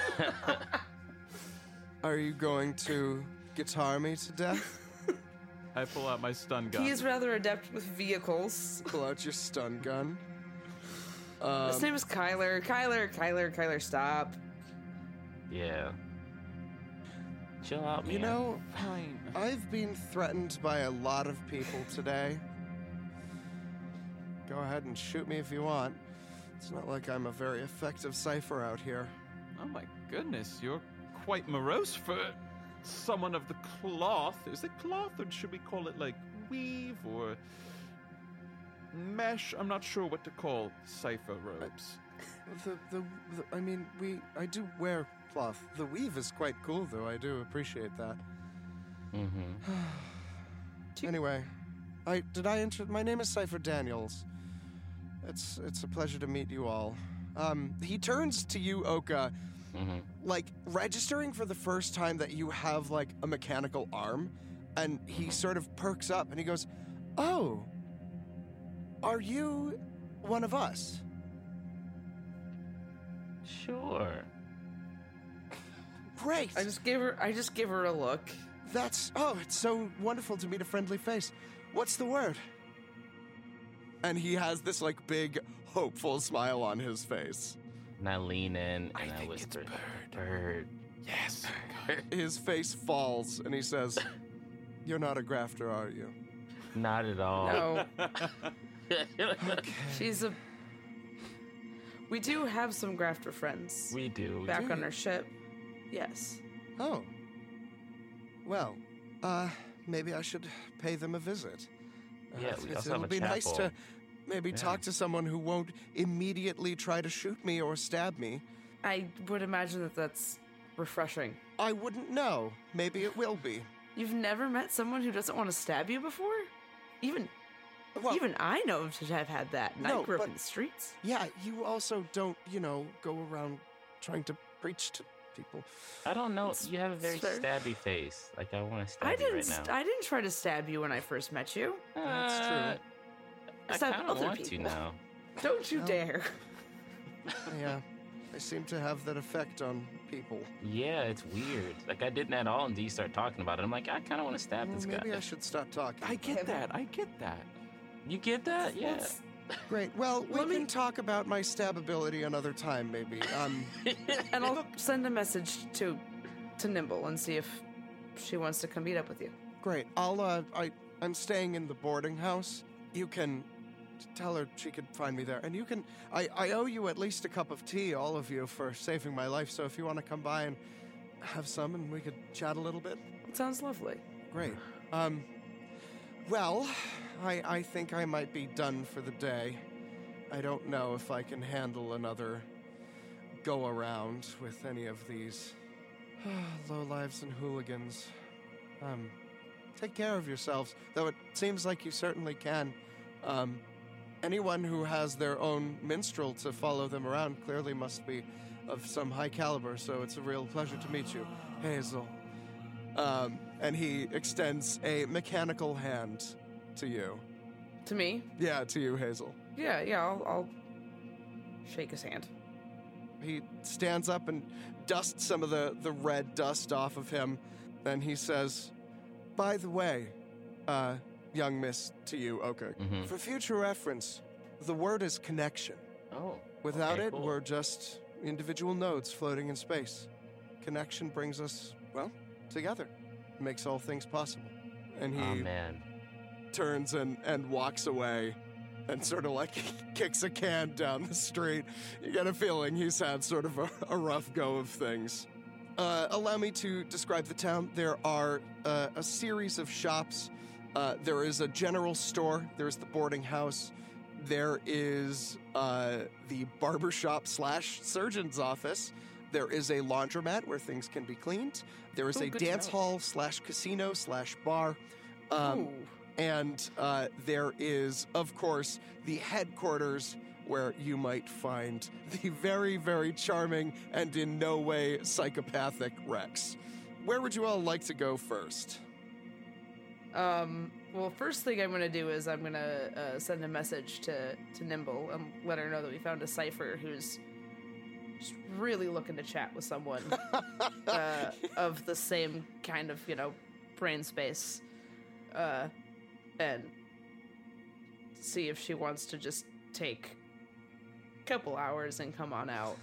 Are you going to guitar me to death? I pull out my stun gun. He is rather adept with vehicles. Pull out your stun gun. Um, His name is Kyler. Kyler, Kyler, Kyler, stop. Yeah. Chill out, man. you know, Fine. I've been threatened by a lot of people today. Go ahead and shoot me if you want. It's not like I'm a very effective cipher out here. Oh my goodness, you're quite morose for someone of the cloth. Is it cloth, or should we call it like weave or mesh? I'm not sure what to call cipher robes. The, the, the I mean, we I do wear cloth. The weave is quite cool, though. I do appreciate that. Mm-hmm. Anyway, I did I enter? My name is Cipher Daniels. It's it's a pleasure to meet you all. Um, he turns to you, Oka, Mm-hmm. like registering for the first time that you have like a mechanical arm, and he sort of perks up and he goes, "Oh, are you one of us?" Sure. Great. I just give her. I just give her a look. That's oh, it's so wonderful to meet a friendly face. What's the word? And he has this like big, hopeful smile on his face. And I lean in and I, think it's whisper, bird. Bird. Yes. His face falls and he says, You're not a grafter, are you? Not at all. No, she's a. We do have some grafter friends we do. back do on you? our ship. Yes. Oh. Well, uh, maybe I should pay them a visit. Uh, Yeah, it's- we it's- also have it'll a be nice to chapel. Maybe Yeah. talk to someone who won't immediately try to shoot me or stab me. I would imagine that that's refreshing. I wouldn't know. Maybe it will be. You've never met someone who doesn't want to stab you before? Even Well, even I know to have had that. And No, I grew up but- in the streets. Yeah, you also don't, you know, go around trying to preach to people. I don't know. It's You have a very fair. stabby face. Like I want to stab I you didn't. right st- now. I didn't try to stab you when I first met you. That's true. Uh, I Stab kind of other want to people. now. Don't you No. dare. Yeah, I seem to have that effect on people. Yeah, it's weird. Like I didn't at all until you start talking about it. I'm like, I kind of want to stab Well, this maybe guy. Maybe I should stop talking. I get that. I get that. You get that? Yeah. Great. Well, we Let me- can talk about my stab ability another time, maybe. Um, And I'll send a message to to Nimble and see if she wants to come meet up with you. great. I'll. Uh, I. I'm staying in the boarding house. You can tell her she could find me there, and you can. I. I owe you at least a cup of tea, all of you, for saving my life. So if you want to come by and have some, and we could chat a little bit. It sounds lovely. Great. Um, well, I, I think I might be done for the day. I don't know if I can handle another go around with any of these low lives and hooligans. Um, take care of yourselves, though it seems like you certainly can. Um, anyone who has their own minstrel to follow them around clearly must be of some high caliber, so it's a real pleasure to meet you, Hazel. Um, and he extends a mechanical hand to you. To me? Yeah, to you, Hazel. Yeah, yeah, I'll, I'll shake his hand. He stands up and dusts some of the, the red dust off of him. Then he says, By the way, uh, young miss, to you, okay, Mhm. for future reference, the word is connection. Oh. Without okay, it, cool. we're just individual nodes floating in space. Connection brings us, well, together. Makes all things possible. And he Oh man. turns and, and walks away and sort of like kicks a can down the street. You get a feeling he's had sort of a, a rough go of things. Uh, allow me to describe the town. There are uh, a series of shops. Uh, there is a general store. There's the boarding house. There is uh, the barber shop slash surgeon's office. There is a laundromat where things can be cleaned. There is Ooh, a dance know. hall slash casino slash bar. Um, and uh, there is, of course, the headquarters where you might find the very, very charming and in no way psychopathic Rex. Where would you all like to go first? Um, well, first thing I'm gonna do is I'm gonna uh, send a message to to Nimble and let her know that we found a cipher who's just really looking to chat with someone uh, of the same kind of you know brain space, uh, and see if she wants to just take a couple hours and come on out.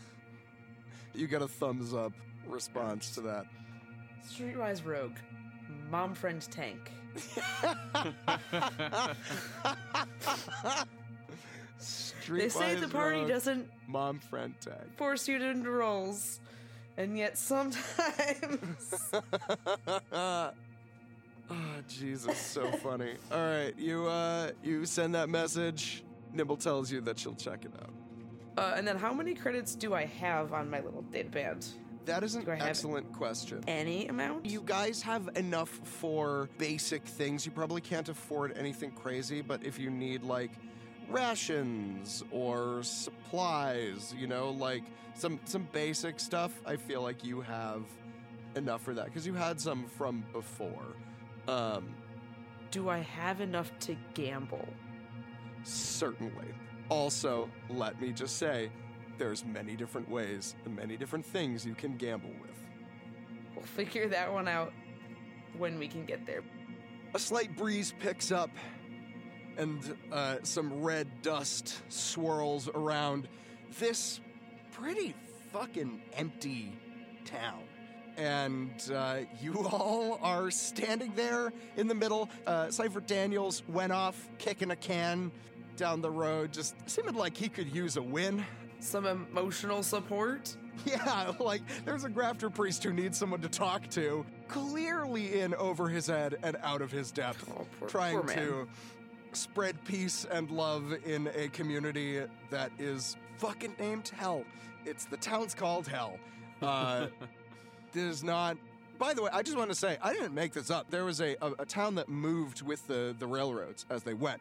You got a thumbs up response to that. Streetwise Rogue, mom friend tank. They say the party Rogue, doesn't Mom friend tag. force you into roles, and yet sometimes. oh, Jesus, so funny. All right, you uh, you send that message. Nimble tells you that she'll check it out. uh, and then, how many credits do I have on my little data band? That is an Do I have excellent question. Any amount? You guys have enough for basic things. You probably can't afford anything crazy, but if you need like rations or supplies, you know, like some some basic stuff, I feel like you have enough for that because you had some from before. Um, Do I have enough to gamble? Certainly. Also, let me just say, there's many different ways and many different things you can gamble with. We'll figure that one out when we can get there. A slight breeze picks up, and uh, some red dust swirls around this pretty fucking empty town. And uh, you all are standing there in the middle. Uh, Cypher Daniels went off kicking a can down the road, just seemed like he could use a win. Some emotional support? Yeah, like there's a grafter priest who needs someone to talk to, clearly in over his head and out of his depth, Oh, poor- trying poor to spread peace and love in a community that is fucking named Hell. It's the town's called Hell. Uh, this is not. By the way, I just want to say I didn't make this up. There was a, a, a town that moved with the, the railroads as they went,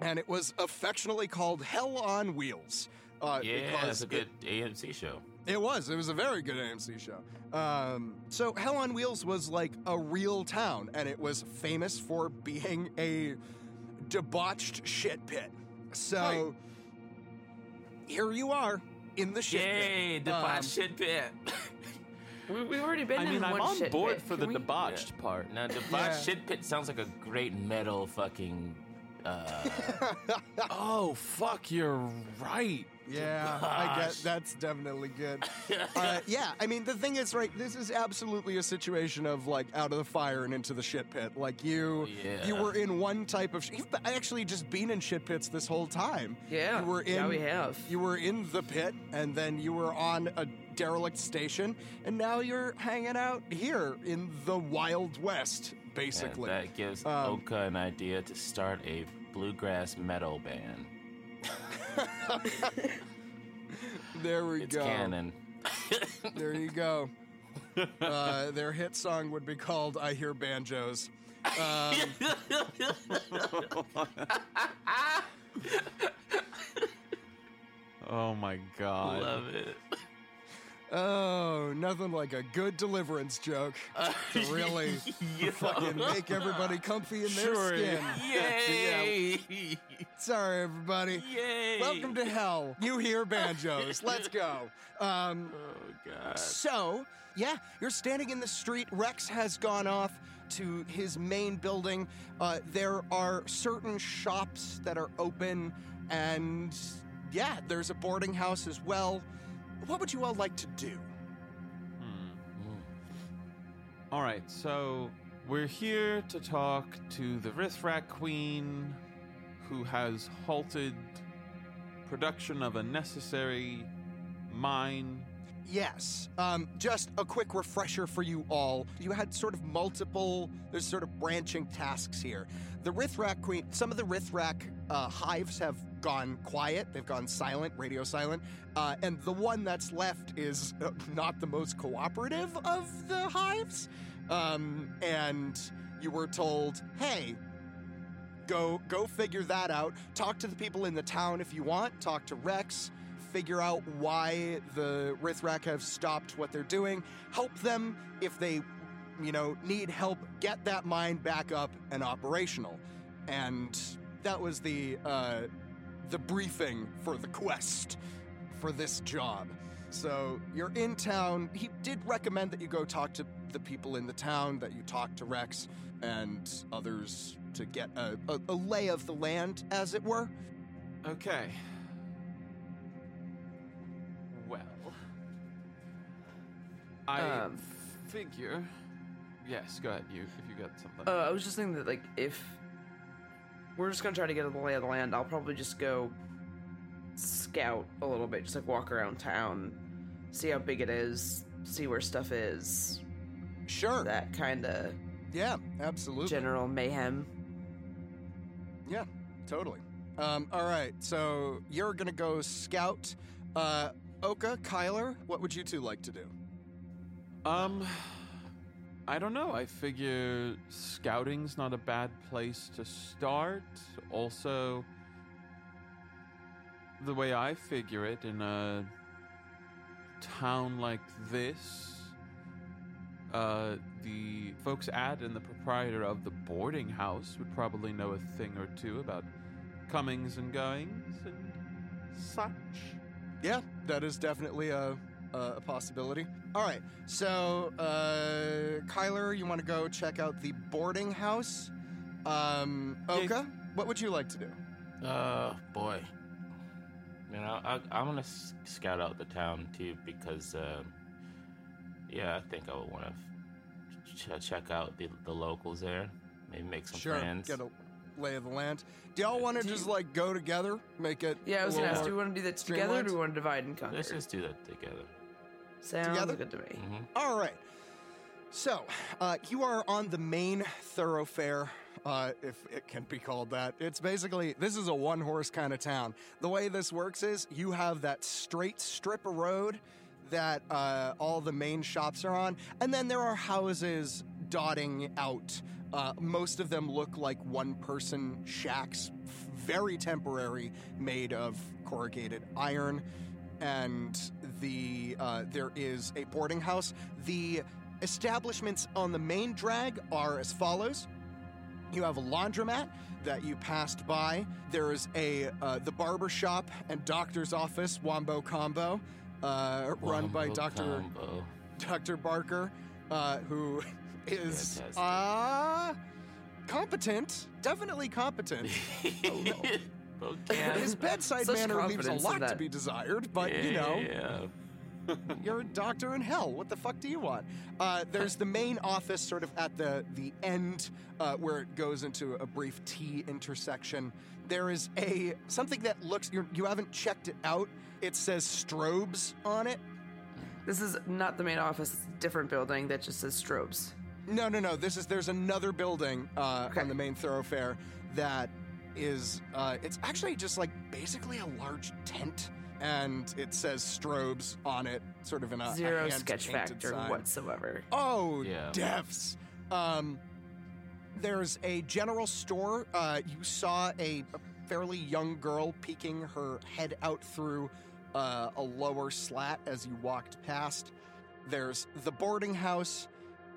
and it was affectionately called Hell on Wheels. Uh, Yeah, because it's a good AMC show. it was. It was a very good AMC show. Um, so Hell on Wheels was like a real town, and it was famous for being a debauched shit pit. So here you are in the shit Yay, pit. the Um, shit pit. We, we've already been I in mean, I'm one on board pit. for Can the we- debauched part. Now, the bot Yeah. shit pit sounds like a great metal fucking. Uh, Oh, fuck, you're right. Yeah, I get that's definitely good. uh, yeah, I mean the thing is, right? This is absolutely a situation of like out of the fire and into the shit pit. Like you, Yeah. you were in one type of. Sh- you've actually just been in shit pits this whole time. Yeah, you were in. yeah, we have. You were in the pit, and then you were on a derelict station, and now you're hanging out here in the Wild West, and basically. that gives Um, Oka an idea to start a bluegrass metal band. there we It's go. canon. There you go. Uh, their hit song would be called "I Hear Banjos." Um, Oh my god. Love it. Oh, nothing like a good deliverance joke to really Yeah. fucking make everybody comfy in their Sure. skin. Yay! Sorry, everybody. Yay! Welcome to hell. You hear banjos. Let's go. Um, Oh god. so, yeah, you're standing in the street. Rex has gone off to his main building. Uh, there are certain shops that are open, and yeah, there's a boarding house as well. What would you all like to do? Hmm. All right, so we're here to talk to the Rithrak Queen, who has halted production of a necessary mine. Yes. Um, just a quick refresher for you all. You had sort of multiple, there's sort of branching tasks here. The Rithrak Queen, some of the Rithrak uh, hives have gone quiet, they've gone silent, radio silent, uh, and the one that's left is uh, not the most cooperative of the hives. Um, and you were told, hey, go go figure that out. Talk to the people in the town if you want. Talk to Rex. Figure out why the Rithrak have stopped what they're doing. Help them if they, you know, need help. Get that mine back up and operational. And that was the uh, the briefing for the quest for this job. So you're in town. He did recommend that you go talk to the people in the town, that you talk to Rex and others to get a, a, a lay of the land, as it were. Okay. Well, I Um, figure. Yes, go ahead. You, if you got something. Uh, I was just thinking that like if we're just gonna try to get to the lay of the land, I'll probably just go scout a little bit, just like walk around town, see how big it is, see where stuff is. Sure. That kind of Yeah, absolutely. general mayhem. Yeah, totally. Um, all right, so you're gonna go scout. Uh, Oka, Kyler, what would you two like to do? Um, I don't know. I figure scouting's not a bad place to start. Also, the way I figure it, in a town like this, uh, the folks at and the proprietor of the boarding house would probably know a thing or two about comings and goings and such. Yeah, that is definitely a, a, a possibility. All right, so uh, Kyler, you want to go check out the boarding house? Um, Oka, what would you like to do? Uh, boy. You know, I, I'm gonna scout out the town too because, um, yeah, I think I would want to ch- check out the, the locals there. Maybe make some sure, friends. get a lay of the land. Do y'all want to just like go together, make it? Yeah, I was gonna ask, do we want to do that together or do we want to divide and conquer? Let's just do that together. Sounds Together? good to me. hmm All right. So, uh, you are on the main thoroughfare, uh, if it can be called that. It's basically, this is a one horse kind of town. The way this works is you have that straight strip of road that uh, all the main shops are on, and then there are houses dotting out. Uh, most of them look like one person shacks, very temporary, made of corrugated iron and the uh, there is a boarding house. The establishments on the main drag are as follows. You have a laundromat that you passed by. There is a uh, the barber shop and doctor's office, Wombo Combo, uh, run by Wombo Doctor combo. Dr. Barker, uh, who is Fantastic. uh, competent, definitely competent. Oh, no. Okay. His bedside Such manner leaves a lot to be desired, but you know, Yeah. you're a doctor in hell. What the fuck do you want? Uh, there's the main office, sort of at the the end, uh, where it goes into a brief T intersection. There is a something that looks you're, you haven't checked it out. It says strobes on it. This is not the main office. It's a different building that just says strobes. No, no, no. This is there's another building uh, Okay. on the main thoroughfare that is uh, it's actually just like basically a large tent, and it says strobes on it, sort of in a a Zero hand sketch painted factor sign. whatsoever. Oh, Yeah. defs. Um, there's a general store. Uh, you saw a, a fairly young girl peeking her head out through uh, a lower slat as you walked past. There's the boarding house,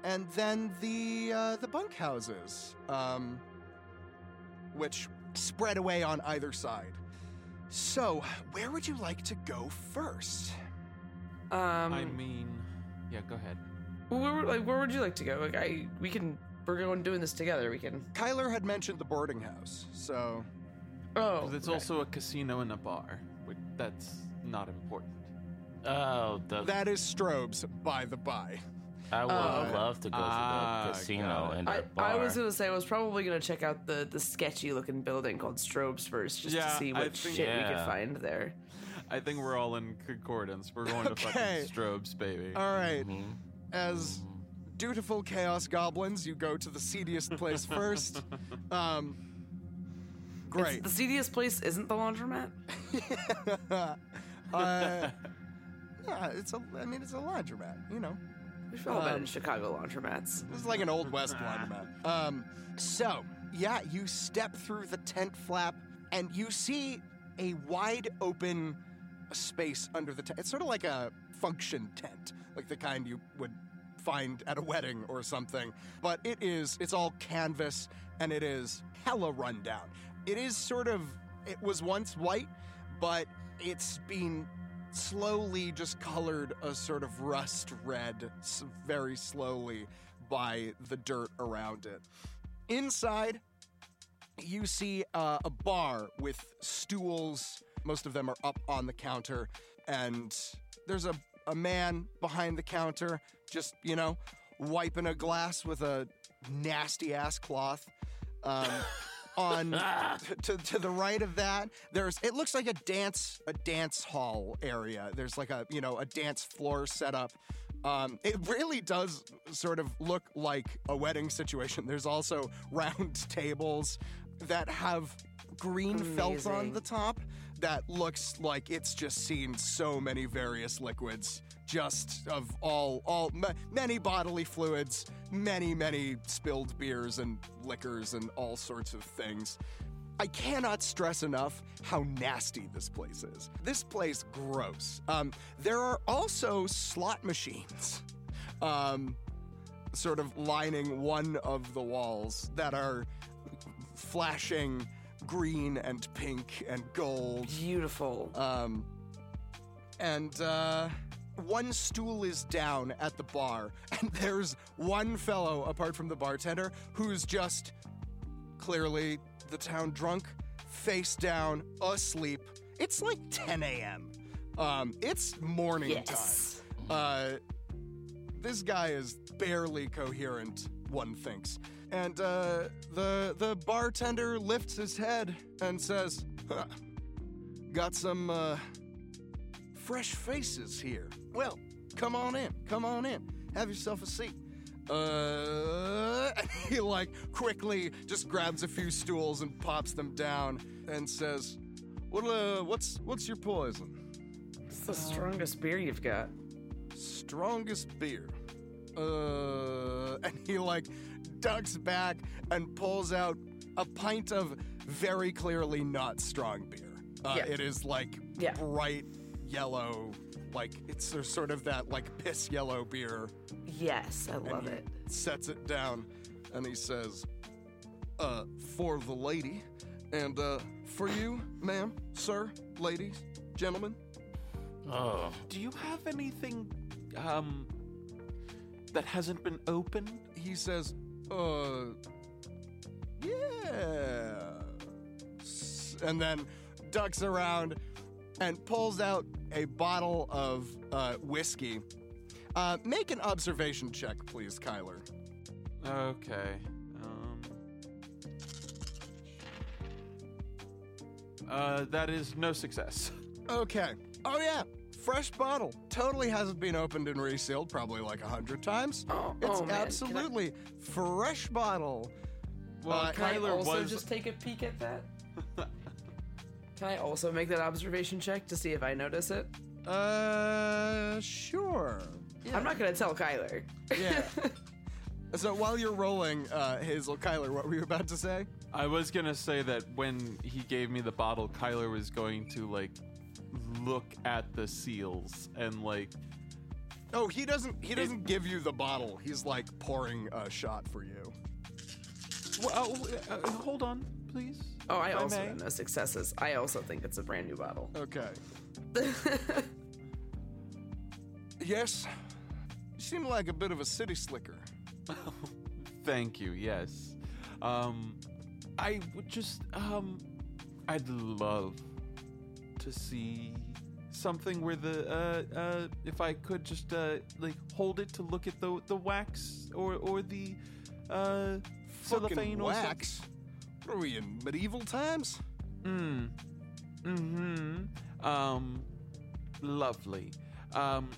and then the uh, the bunkhouses, um, which spread away on either side. So, where would you like to go first? Um, I mean, yeah, go ahead. where, like, where would you like to go? Like, I, we can, we're going doing this together. We can. Kyler had mentioned the boarding house, so Oh, Because it's right. also a casino and a bar. which- That's not important. Oh, the, that is Strobes, by the by. I would Oh. love to go Ah, to the casino got it. and I, bar. I was gonna say I was probably gonna check out the the sketchy looking building called Strobes first, just Yeah, to see what think- shit we could find there. I think we're all in concordance. We're going to Okay. fucking Strobes, baby. All right. Mhm. As dutiful chaos goblins, you go to the seediest place first. Um, It's- great. the seediest place isn't the laundromat. uh, yeah, it's a. I mean, it's a laundromat. You know, We've all been Um, in Chicago laundromats. this is like an old west laundromat. Um, so yeah, you step through the tent flap and you see a wide open space under the tent. It's sort of like a function tent, like the kind you would find at a wedding or something. But it is. It's all canvas and it is hella rundown. It is sort of. It was once white, but it's been slowly just colored a sort of rust red, very slowly, by the dirt around it. Inside, you see uh, a bar with stools. Most of them are up on the counter, and there's a, a man behind the counter, just, you know, wiping a glass with a nasty ass cloth. Um, on to, to the right of that there's it looks like a dance a dance hall area. There's like a you know a dance floor set up. Um, it really does sort of look like a wedding situation. There's also round tables that have green felt on the top that looks like it's just seen so many various liquids just of all all ma- many bodily fluids many many spilled beers and liquors and all sorts of things I cannot stress enough how nasty this place is. This place gross. Um, there are also slot machines, um, sort of lining one of the walls that are flashing green and pink and gold. Beautiful. Um, and uh, one stool is down at the bar, and there's one fellow, apart from the bartender, who's just clearly the town drunk, face down, asleep. It's like 10 a.m. Um, it's morning Yes. time. Uh, this guy is barely coherent, one thinks. And uh, the the bartender lifts his head and says, "Huh, "Got some uh, fresh faces here. Well, come on in, come on in, have yourself a seat." Uh, he like quickly just grabs a few stools and pops them down and says, "What uh, what's what's your poison?" What's the strongest beer you've got? strongest beer. Uh, and he like ducks back and pulls out a pint of very clearly not strong beer. Uh, Yeah. It is like Yeah. bright yellow, like it's sort of that like piss yellow beer. Yes, I love and he it. Sets it down, and he says, "Uh, for the lady, and uh, for you, ma'am, sir, ladies, gentlemen." Oh, Do you have anything, um, that hasn't been opened? he says, uh, yeah. And then ducks around and pulls out a bottle of uh, whiskey. Uh, make an observation check, please, Kyler. Okay. Um. Uh, that is no success. Okay. Oh, yeah. Fresh bottle. Totally hasn't been opened and resealed, probably like a hundred times. Oh, It's oh, man. Can I- absolutely fresh bottle. Well, Uh, Can I also was. just take a peek at that? Can I also make that observation check to see if I notice it? Uh, sure. Yeah. I'm not gonna tell Kyler. Yeah. so while you're rolling, uh, Hazel, Kyler, what were you about to say? I was gonna say that when he gave me the bottle, Kyler was going to like look at the seals and like Oh, he doesn't. He doesn't give you the bottle. He's like pouring a shot for you. well, uh, uh, hold on, please. Oh, I if also may. have no successes. I also think it's a brand new bottle. Okay. yes. You seem like a bit of a city slicker. Thank you. Yes. Um, I would just um, I'd love to see something where the uh uh if I could just uh like hold it to look at the the wax or or the uh cellophane or something. wax. What are we in medieval times? Mm. Mm-hmm. Um, lovely. Um,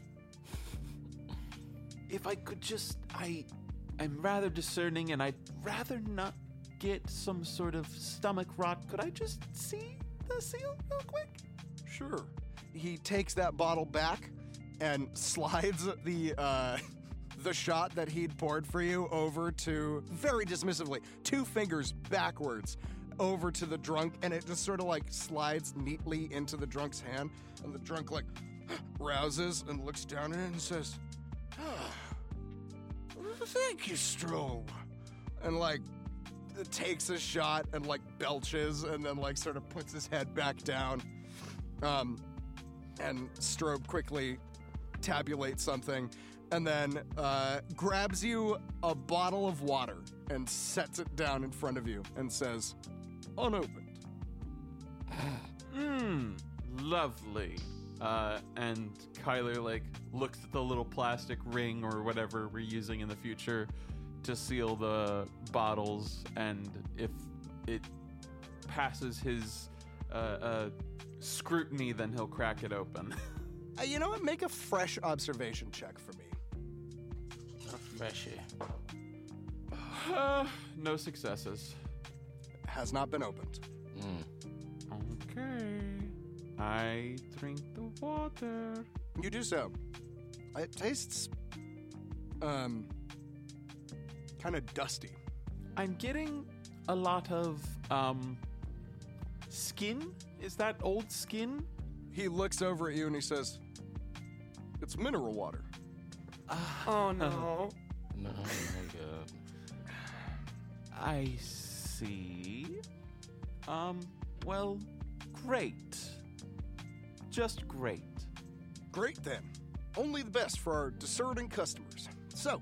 if I could just, I, I'm rather discerning, and I'd rather not get some sort of stomach rot. Could I just see the seal real quick? Sure. He takes that bottle back and slides the uh, the shot that he'd poured for you over to very dismissively, two fingers backwards over to the drunk, and it just sort of like slides neatly into the drunk's hand, and the drunk like rouses and looks down at it and says, "Ah, "Thank you, Strobe," and like takes a shot and like belches, and then like sort of puts his head back down. Um, and Strobe quickly tabulates something and then uh, grabs you a bottle of water and sets it down in front of you and says, unopened. Mmm, lovely. Uh, and Kyler like looks at the little plastic ring or whatever we're using in the future to seal the bottles, and if it passes his uh, uh, scrutiny, then he'll crack it open. Uh, you know what? Make a fresh observation check for me. Freshy. Uh, no successes. Has not been opened. Okay. I drink the water. You do so. It tastes, um, kind of dusty. I'm getting a lot of um skin. Is that old skin? He looks over at you and he says, It's mineral water. Oh no. No, my God. I see. Um, well, great. Just great. Great then. Only the best for our discerning customers. So,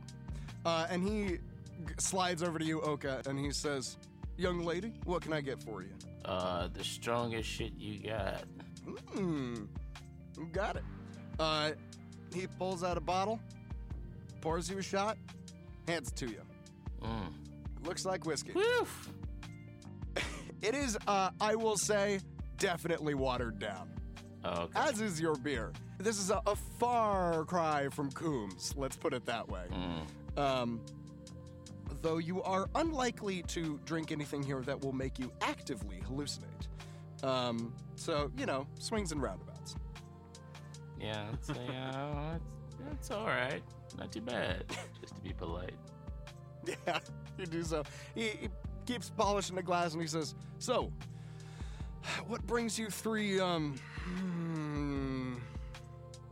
uh, and he g- slides over to you, Oka, and he says, Young lady, what can I get for you? Uh, the strongest shit you got. Hmm. Got it. Uh, he pulls out a bottle, pours you a shot, hands it to you. Mm. Looks like whiskey. it is, uh, I will say, definitely watered down. Okay. As is your beer. This is a, a far cry from Coombs, let's put it that way. Mm. Um, though you are unlikely to drink anything here that will make you actively hallucinate. Um, so, you know, swings and roundabouts. Yeah, it's, uh, it's, it's all right. Not too bad. Just to be polite. Yeah, you do so. He, he keeps polishing the glass and he says, So, what brings you three, um, hmm,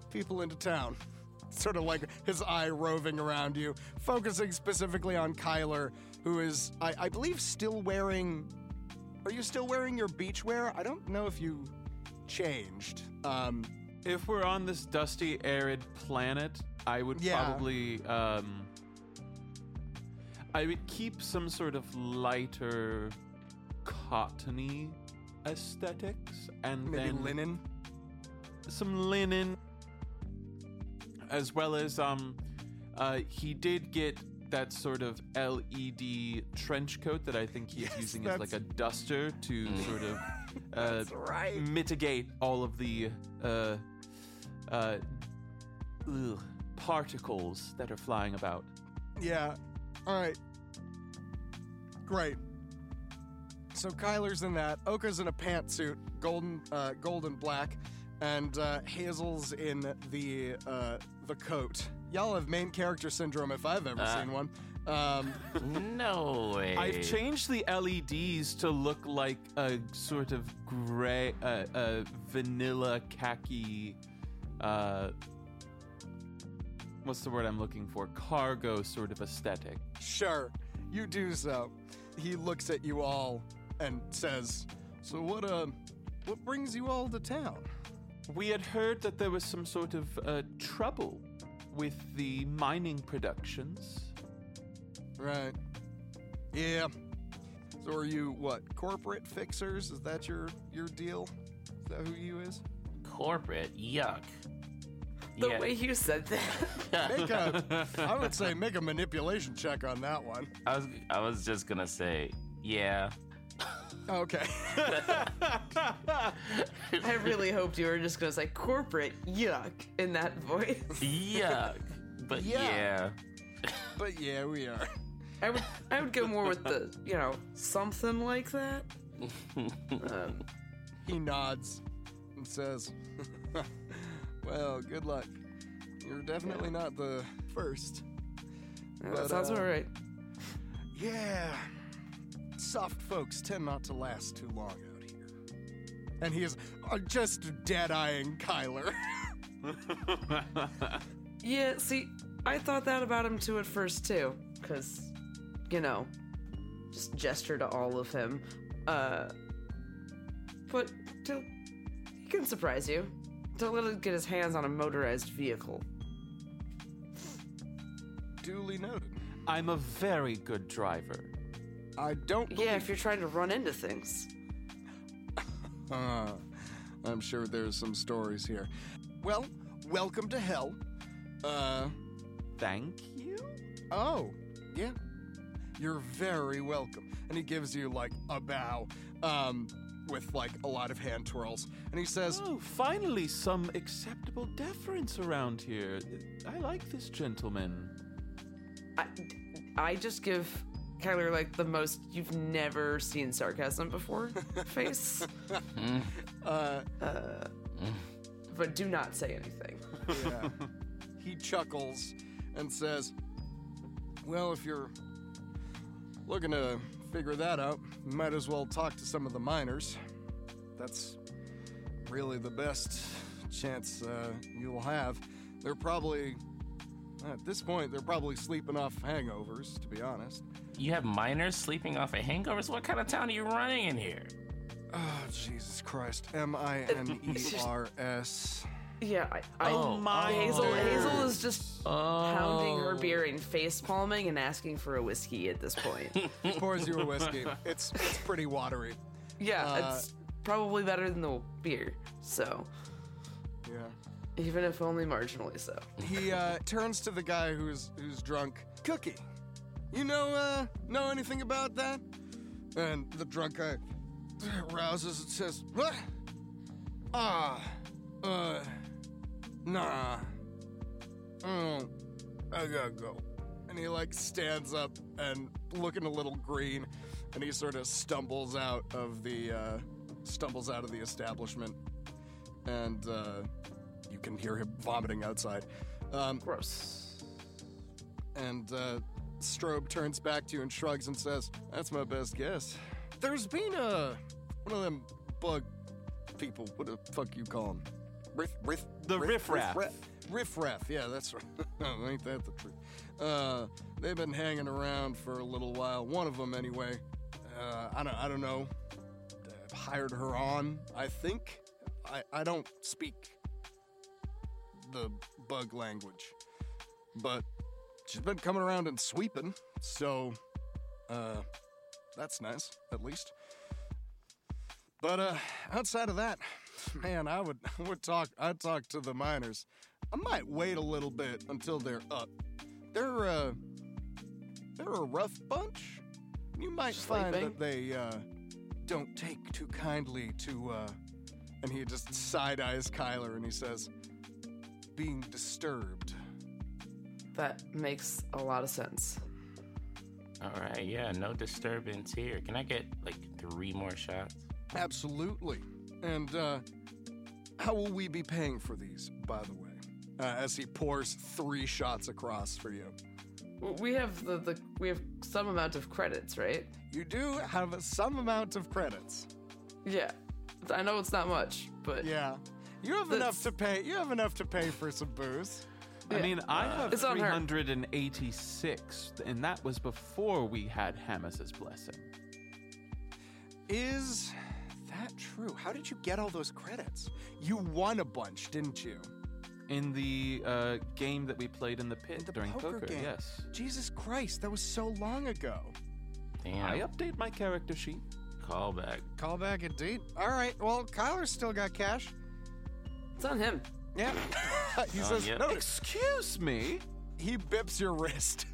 people into town? Sort of like his eye roving around you, focusing specifically on Kyler, who is, I, I believe, still wearing. Are you still wearing your beach wear? I don't know if you changed. Um, If we're on this dusty, arid planet, I would Yeah. probably um I would keep some sort of lighter cottony aesthetics and maybe then linen. some linen as well as um uh he did get that sort of LED trench coat that I think he's Yes, using as like a duster to sort of uh, right. mitigate all of the uh, uh, ugh, particles that are flying about. Yeah. All right. Great. So Kyler's in that. Oka's in a pantsuit, golden, uh, gold and black, and uh, Hazel's in the uh, the coat. Y'all have main character syndrome if I've ever Ah. seen one. Um, no way. I've changed the LEDs to look like a sort of gray, uh, uh, vanilla khaki. Uh, what's the word I'm looking for? Cargo sort of aesthetic. Sure, you do so. He looks at you all and says, "So what? Uh, what brings you all to town?" We had heard that there was some sort of uh, trouble with the mining productions. Right. Yeah. So are you what? Corporate fixers? Is that your your deal? Is that who you is? Corporate, yuck. The Yeah. way you said that. Make a, I would say make a manipulation check on that one. I was I was just gonna say, yeah. Okay. I really hoped you were just gonna say corporate yuck in that voice. Yuck. But Yeah. yeah. but yeah, we are. I would I would go more with the you know something like that. Um, He nods and says, "Well, good luck. You're definitely not the first. yeah, But, that sounds uh, all right. Yeah, soft folks tend not to last too long out here." And he is uh, just dead eyeing Kyler. Yeah, see, I thought that about him too at first too, because, you know, just gesture to all of him. Uh, but to, he can surprise you. Don't let him get his hands on a motorized vehicle. Duly noted. I'm a very good driver. I don't. Yeah, if you're trying to run into things. Uh, I'm sure there's some stories here. Well, welcome to hell. Uh, Thank you. oh, yeah. You're very welcome. And he gives you like a bow, um, with like a lot of hand twirls. And he says, Oh, finally some acceptable deference around here. I like this gentleman. I, I just give Kyler like the most you've never seen sarcasm before face. uh, Uh, but do not say anything. yeah. he chuckles and says, Well, if you're looking to figure that out, might as well talk to some of the miners. That's really the best chance uh, you'll have. They're probably, at this point, they're probably sleeping off hangovers, to be honest. You have miners sleeping off of hangovers? What kind of town are you running in here? Oh, Jesus Christ. M I N E R S. Yeah, I, I Oh, my Hazel word. Hazel is just pounding her Oh. beer and face palming and asking for a whiskey at this point. He pours you a whiskey. It's, it's pretty watery. yeah, Uh, it's probably better than the beer. So, Yeah. even if only marginally so. he uh, turns to the guy who's who's drunk. Cookie, you know uh, know anything about that? And the drunk guy rouses and says, "What? Ah, uh, nah. Oh, I gotta go." And he like stands up and looking a little green, and he sort of stumbles out of the uh, stumbles out of the establishment, and. Uh, you can hear him vomiting outside. Um, Gross. and uh, Strobe turns back to you and shrugs and says, That's my best guess. There's been a. One of them bug people. What the fuck you call them? Riff, riff, The riffraff. Riff, riff raff. Yeah, that's right. Ain't that the truth? Uh, they've been hanging around for a little while. One of them, anyway. Uh, I don't. I don't know. Uh, hired her on. I think. I. I don't speak the bug language, but she's been coming around and sweeping. So, uh, that's nice, at least. But uh, outside of that, man, I would I would talk. I'd talk to the miners. I might wait a little bit until they're up. They're uh, they're a rough bunch. You might find that they uh, don't take too kindly to. Uh, and he just side eyes Kyler and he says, "Being disturbed." That makes a lot of sense. All right, yeah, no disturbance here. Can I get like three more shots? Absolutely. And uh, how will we be paying for these, by the way? Uh, as he pours three shots across for you. We have the, the we have some amount of credits, right? You do have some amount of credits. Yeah. I know it's not much, but Yeah. You have enough to pay. You have enough to pay for some booze. I Yeah. mean, I have it's on her. 386, and that was before we had Hamas's blessing. Is that true? How did you get all those credits? You won a bunch, didn't you? In the uh, game that we played in the pit The during poker poker, game. yes. Jesus Christ, that was so long ago. Damn. I update my character sheet. Callback. Call back indeed. All right. Well, Kyler's still got cash. it's on him. Yeah. he Oh, says, yeah. no, Excuse me? he bips your wrist.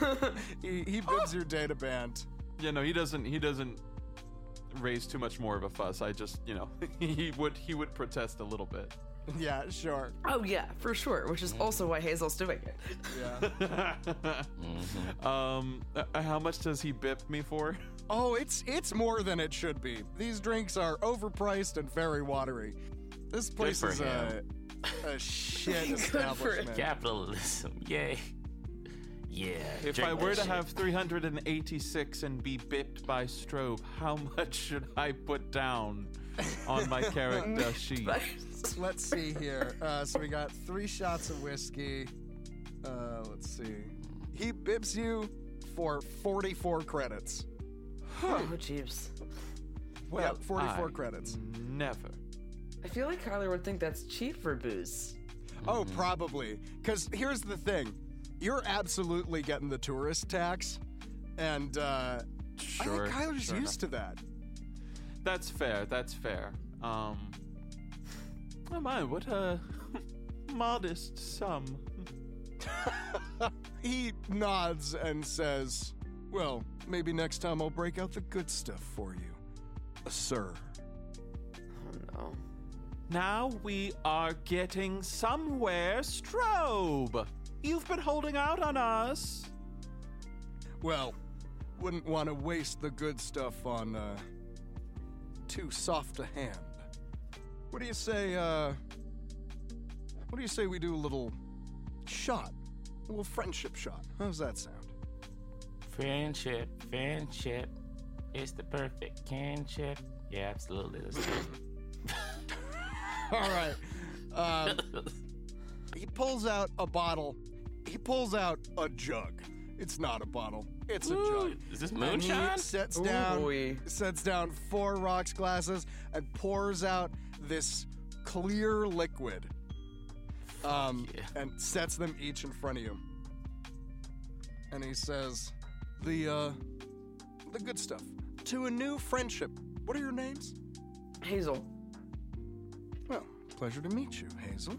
he, he bips your data band. Yeah, no, he doesn't. He doesn't raise too much more of a fuss. I just, you know, he would he would protest a little bit. Yeah, sure. Oh yeah, for sure. Which is also why Hazel's doing it. Yeah. um, uh, how much does he bip me for? oh, it's it's more than it should be. These drinks are overpriced and very watery. This place for is a, a shit establishment. Capitalism. Yay. Yeah. If I that were to shit. have 386 and be bipped by strobe, how much should I put down on my character sheet? Let's see here. Uh, so we got three shots of whiskey. Uh, let's see. He bips you for 44 credits. Oh jeeps. Well, yeah, 44 I credits. Never. I feel like Kyler would think that's cheap for booze. Oh, probably. Because here's the thing you're absolutely getting the tourist tax. And uh, Sure. I think Kyler's sure used to that. That's fair. That's fair. Um. Oh my, what a modest sum. he nods and says, Well, maybe next time I'll break out the good stuff for you. Sir. No. Now we are getting somewhere, Strobe. You've been holding out on us. Well, wouldn't want to waste the good stuff on uh, too soft a hand. What do you say? Uh, what do you say we do a little shot, a little friendship shot? How's that sound? Friendship, friendship. It's the perfect kinship. Yeah, absolutely. Let's do it. All right. Um, he pulls out a bottle. He pulls out a jug. It's not a bottle. It's a jug. is this And moonshine? he sets Ooh, down sets down four rocks glasses and pours out this clear liquid. Um, yeah. and sets them each in front of you. And he says, "The uh, the good stuff to a new friendship. What are your names?" Hazel. Well, pleasure to meet you, Hazel.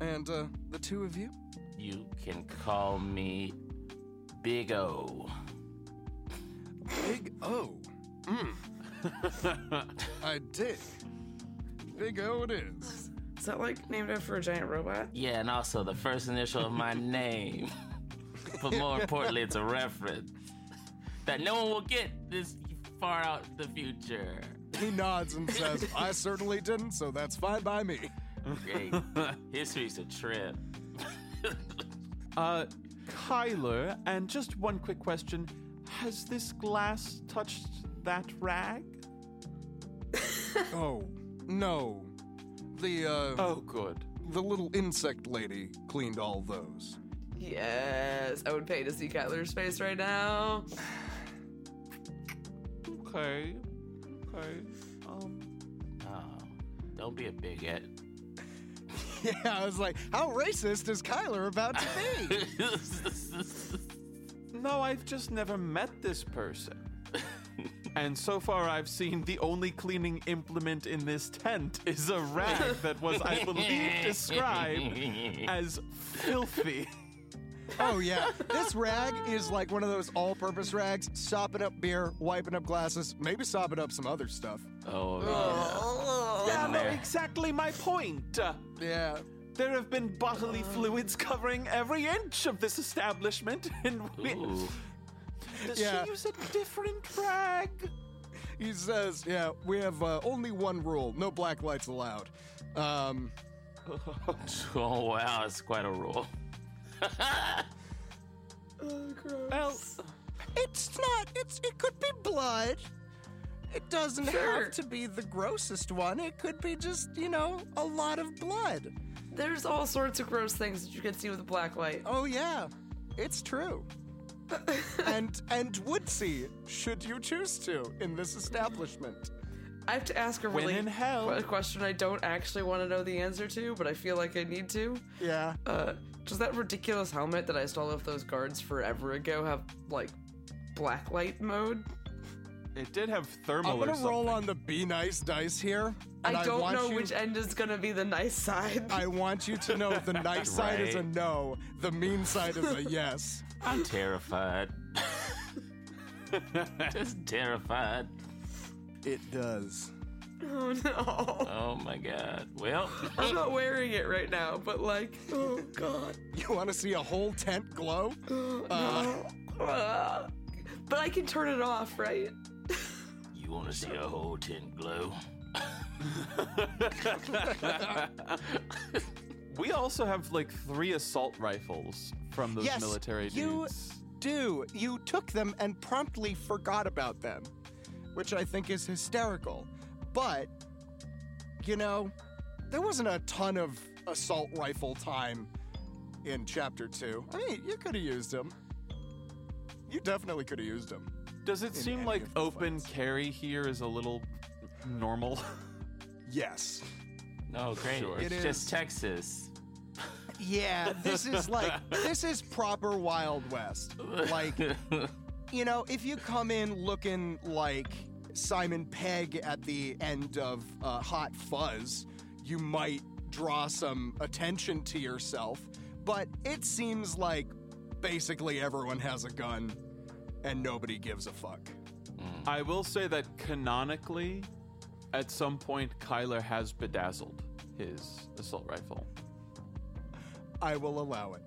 And uh, the two of you. You can call me Big O. Big O. Mm. I dig. Big O it is. Is that like named after a giant robot? Yeah, and also the first initial of my name. but more importantly, it's a reference that no one will get this far out in the future. He nods and says, I certainly didn't, so that's fine by me. Great. History's a trip. Uh, Kyler, and just one quick question. Has this glass touched that rag? Oh, no. The, uh, Oh, good. the little insect lady cleaned all those. Yes. I would pay to see Kyler's face right now. Okay. Okay. Don't be a bigot. Yeah, I was like, how racist is Kyler about to be? No, I've just never met this person. and so far, I've seen the only cleaning implement in this tent is a rag that was, I believe, described as filthy. oh, yeah. This rag is like one of those all purpose rags, sopping up beer, wiping up glasses, maybe sopping up some other stuff. Oh, Yeah, no, there. exactly my point. Uh, Yeah. there have been bodily fluids covering every inch of this establishment, and we. Ooh. does Yeah. she use a different rag? He says, yeah, we have uh, only one rule no black lights allowed. Um, Oh wow, it's quite a rule. Well, It's not. It's. It could be blood. It doesn't Sure. have to be the grossest one. It could be just, you know, a lot of blood. There's all sorts of gross things that you can see with a black light. Oh yeah, it's true. and and would see should you choose to in this establishment. I have to ask a When really in hell. a question I don't actually want to know the answer to, but I feel like I need to. Yeah. Uh, does that ridiculous helmet that I stole off those guards forever ago have like black light mode? It did have thermal I'm gonna something. roll on the be nice dice here. and I don't want know you- which end is gonna be the nice side. I want you to know the nice side is a no, the mean side is a yes. I'm terrified. Just terrified. It does. oh no. Oh my god. Well, I'm not wearing it right now, but like, oh god. You want to see a whole tent glow? Uh, Uh, but I can turn it off, right? You want to see a whole tent glow? we also have like three assault rifles from those yes, military you do. You took them and promptly forgot about them, which I think is hysterical. But, you know, there wasn't a ton of assault rifle time in chapter two. I mean, you could have used them. You definitely could have used them. Does it seem like open fights. carry here is a little normal? Yes. No, great. Sure. It's It just is. Texas. Yeah, this is like this is proper Wild West. Like, you know, if you come in looking like Simon Pegg at the end of uh, Hot Fuzz, you might draw some attention to yourself. But it seems like basically everyone has a gun and nobody gives a fuck. Hmm. I will say that canonically, at some point, Kyler has bedazzled his assault rifle. I will allow it.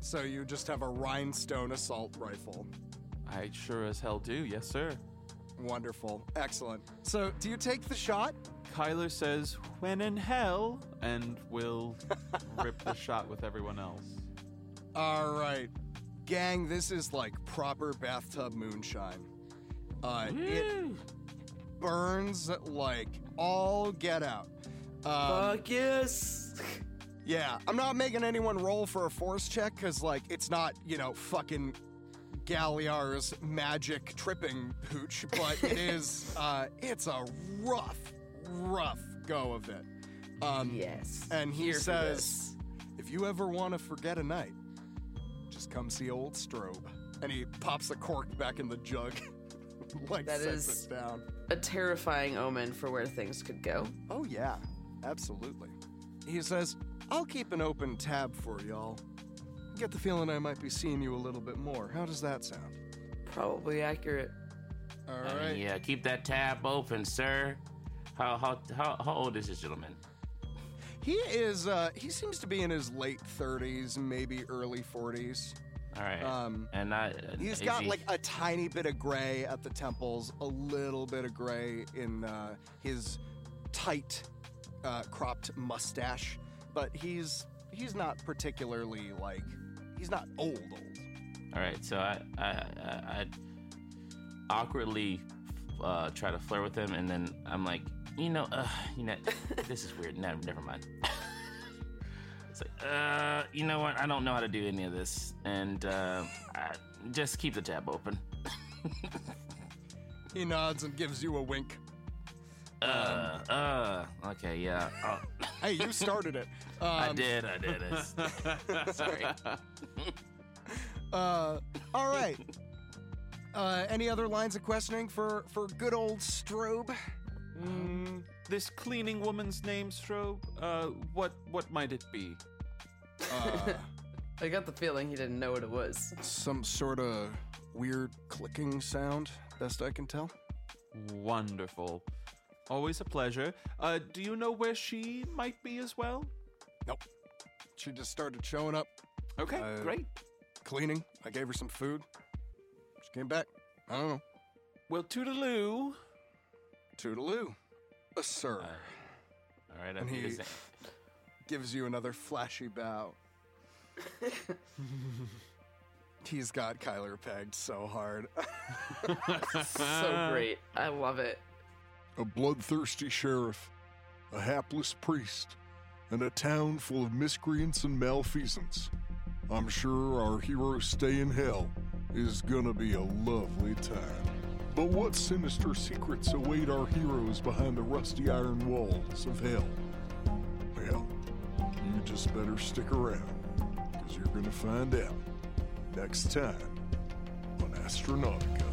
So you just have a rhinestone assault rifle. I sure as hell do, yes, sir. Wonderful. Excellent. So, do you take the shot? Kyler says, when in hell, and will rip the shot with everyone else. All right. Gang, this is like proper bathtub moonshine. Uh, it burns like all get out. Um, Fuck yes. yeah, I'm not making anyone roll for a force check because, like, it's not, you know, fucking Galliar's magic tripping pooch, but it is, uh, it's a rough, rough go of it. Um, yes. And he Here says, if you ever want to forget a night, just come see old Strobe. And he pops the cork back in the jug, like That sets is- it down. a terrifying omen for where things could go. Oh, yeah, absolutely. He says, I'll keep an open tab for y'all. Get the feeling I might be seeing you a little bit more. How does that sound? Probably accurate. All right. Uh, yeah, keep that tab open, sir. How how how, how old is this gentleman? He is, uh, he seems to be in his late 30s, maybe early 40s. All right. Um, and I He's got he- like a tiny bit of gray at the temples, a little bit of gray in uh, his tight, uh, cropped mustache, but he's he's not particularly like he's not old old. All right, so I I I, I awkwardly uh, try to flirt with him, and then I'm like, you know, uh, you know, this is weird. Never, never mind. it's like, uh, you know what? I don't know how to do any of this, and uh, I, just keep the tab open. He nods and gives you a wink. Uh, uh, okay, yeah. Hey, you started it. I Um, did, I did. It's, sorry. Uh, all right. Uh, any other lines of questioning for for good old Strobe? Mm, this cleaning woman's name, Strobe, uh, what, what might it be? Uh, I got the feeling he didn't know what it was. some sort of weird clicking sound, best I can tell. Wonderful. Always a pleasure. Uh, do you know where she might be as well? Nope. She just started showing up, Okay, Uh, great. cleaning. I gave her some food. She came back. I don't know. Well, toodaloo. Toodaloo. A sir. All right, I And he gives you another flashy bow. He's got Kyler pegged so hard. so great. I love it. A bloodthirsty sheriff, a hapless priest, and a town full of miscreants and malfeasance. I'm sure our hero's stay in hell is gonna be a lovely time. But what sinister secrets await our heroes behind the rusty iron walls of hell? Well, you just better stick around, because you're gonna find out next time on Astronautica.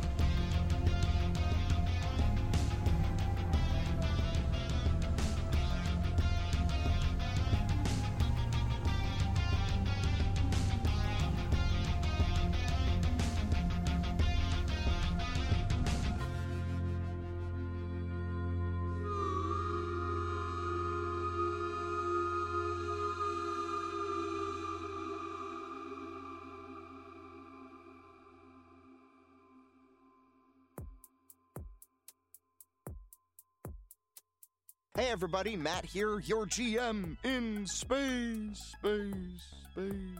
Hey everybody, Matt here, your GM in space, space, space,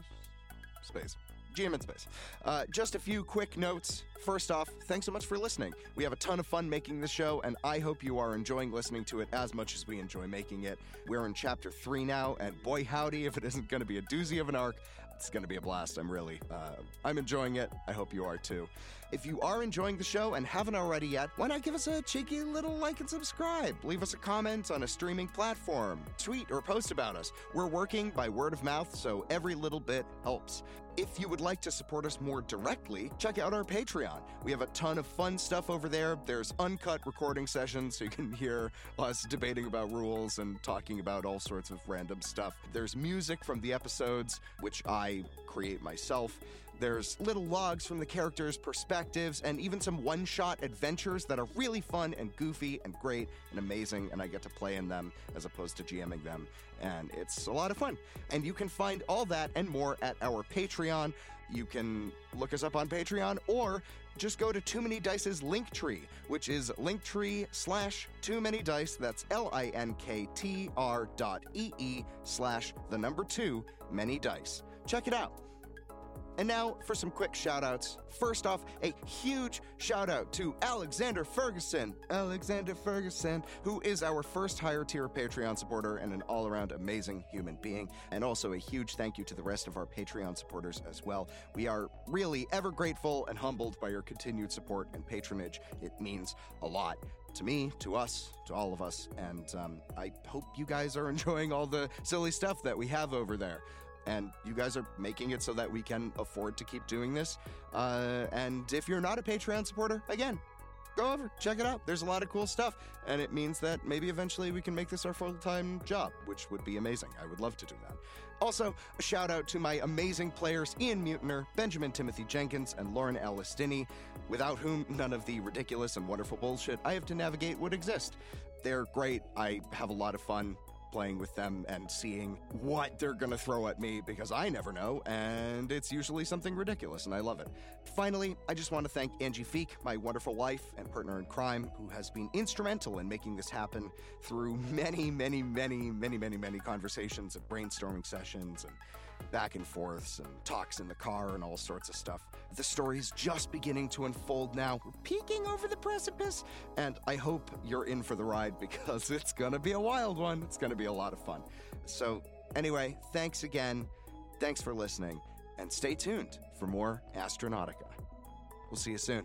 space. GM in space. Uh, just a few quick notes. First off, thanks so much for listening. We have a ton of fun making this show, and I hope you are enjoying listening to it as much as we enjoy making it. We're in chapter three now, and boy howdy, if it isn't going to be a doozy of an arc, it's going to be a blast. I'm really, uh, I'm enjoying it. I hope you are too. If you are enjoying the show and haven't already yet, why not give us a cheeky little like and subscribe? Leave us a comment on a streaming platform, tweet or post about us. We're working by word of mouth, so every little bit helps. If you would like to support us more directly, check out our Patreon. We have a ton of fun stuff over there. There's uncut recording sessions, so you can hear us debating about rules and talking about all sorts of random stuff. There's music from the episodes, which I create myself. There's little logs from the characters' perspectives, and even some one shot adventures that are really fun and goofy and great and amazing, and I get to play in them as opposed to GMing them. And it's a lot of fun. And you can find all that and more at our Patreon. You can look us up on Patreon or just go to Too Many Dice's link tree, which is linktree slash Too Many Dice. That's L I N K T R dot E E slash the number two Many Dice. Check it out. And now for some quick shout outs. First off, a huge shout out to Alexander Ferguson. Alexander Ferguson, who is our first higher tier Patreon supporter and an all around amazing human being. And also a huge thank you to the rest of our Patreon supporters as well. We are really ever grateful and humbled by your continued support and patronage. It means a lot to me, to us, to all of us. And um, I hope you guys are enjoying all the silly stuff that we have over there and you guys are making it so that we can afford to keep doing this. Uh, and if you're not a Patreon supporter, again, go over, check it out. There's a lot of cool stuff, and it means that maybe eventually we can make this our full time job, which would be amazing. I would love to do that. Also, a shout out to my amazing players Ian Mutiner, Benjamin Timothy Jenkins, and Lauren Ellis Dinney, without whom none of the ridiculous and wonderful bullshit I have to navigate would exist. They're great. I have a lot of fun playing with them and seeing what they're going to throw at me because I never know, and it's usually something ridiculous, and I love it. Finally, I just want to thank Angie Feek, my wonderful wife and partner in crime, who has been instrumental in making this happen through many, many, many, many, many, many conversations and brainstorming sessions and back and forths and talks in the car and all sorts of stuff. The story is just beginning to unfold now. We're peeking over the precipice, and I hope you're in for the ride because it's gonna be a wild one. It's gonna be a lot of fun. So, anyway, thanks again. Thanks for listening, and stay tuned for more Astronautica. We'll see you soon.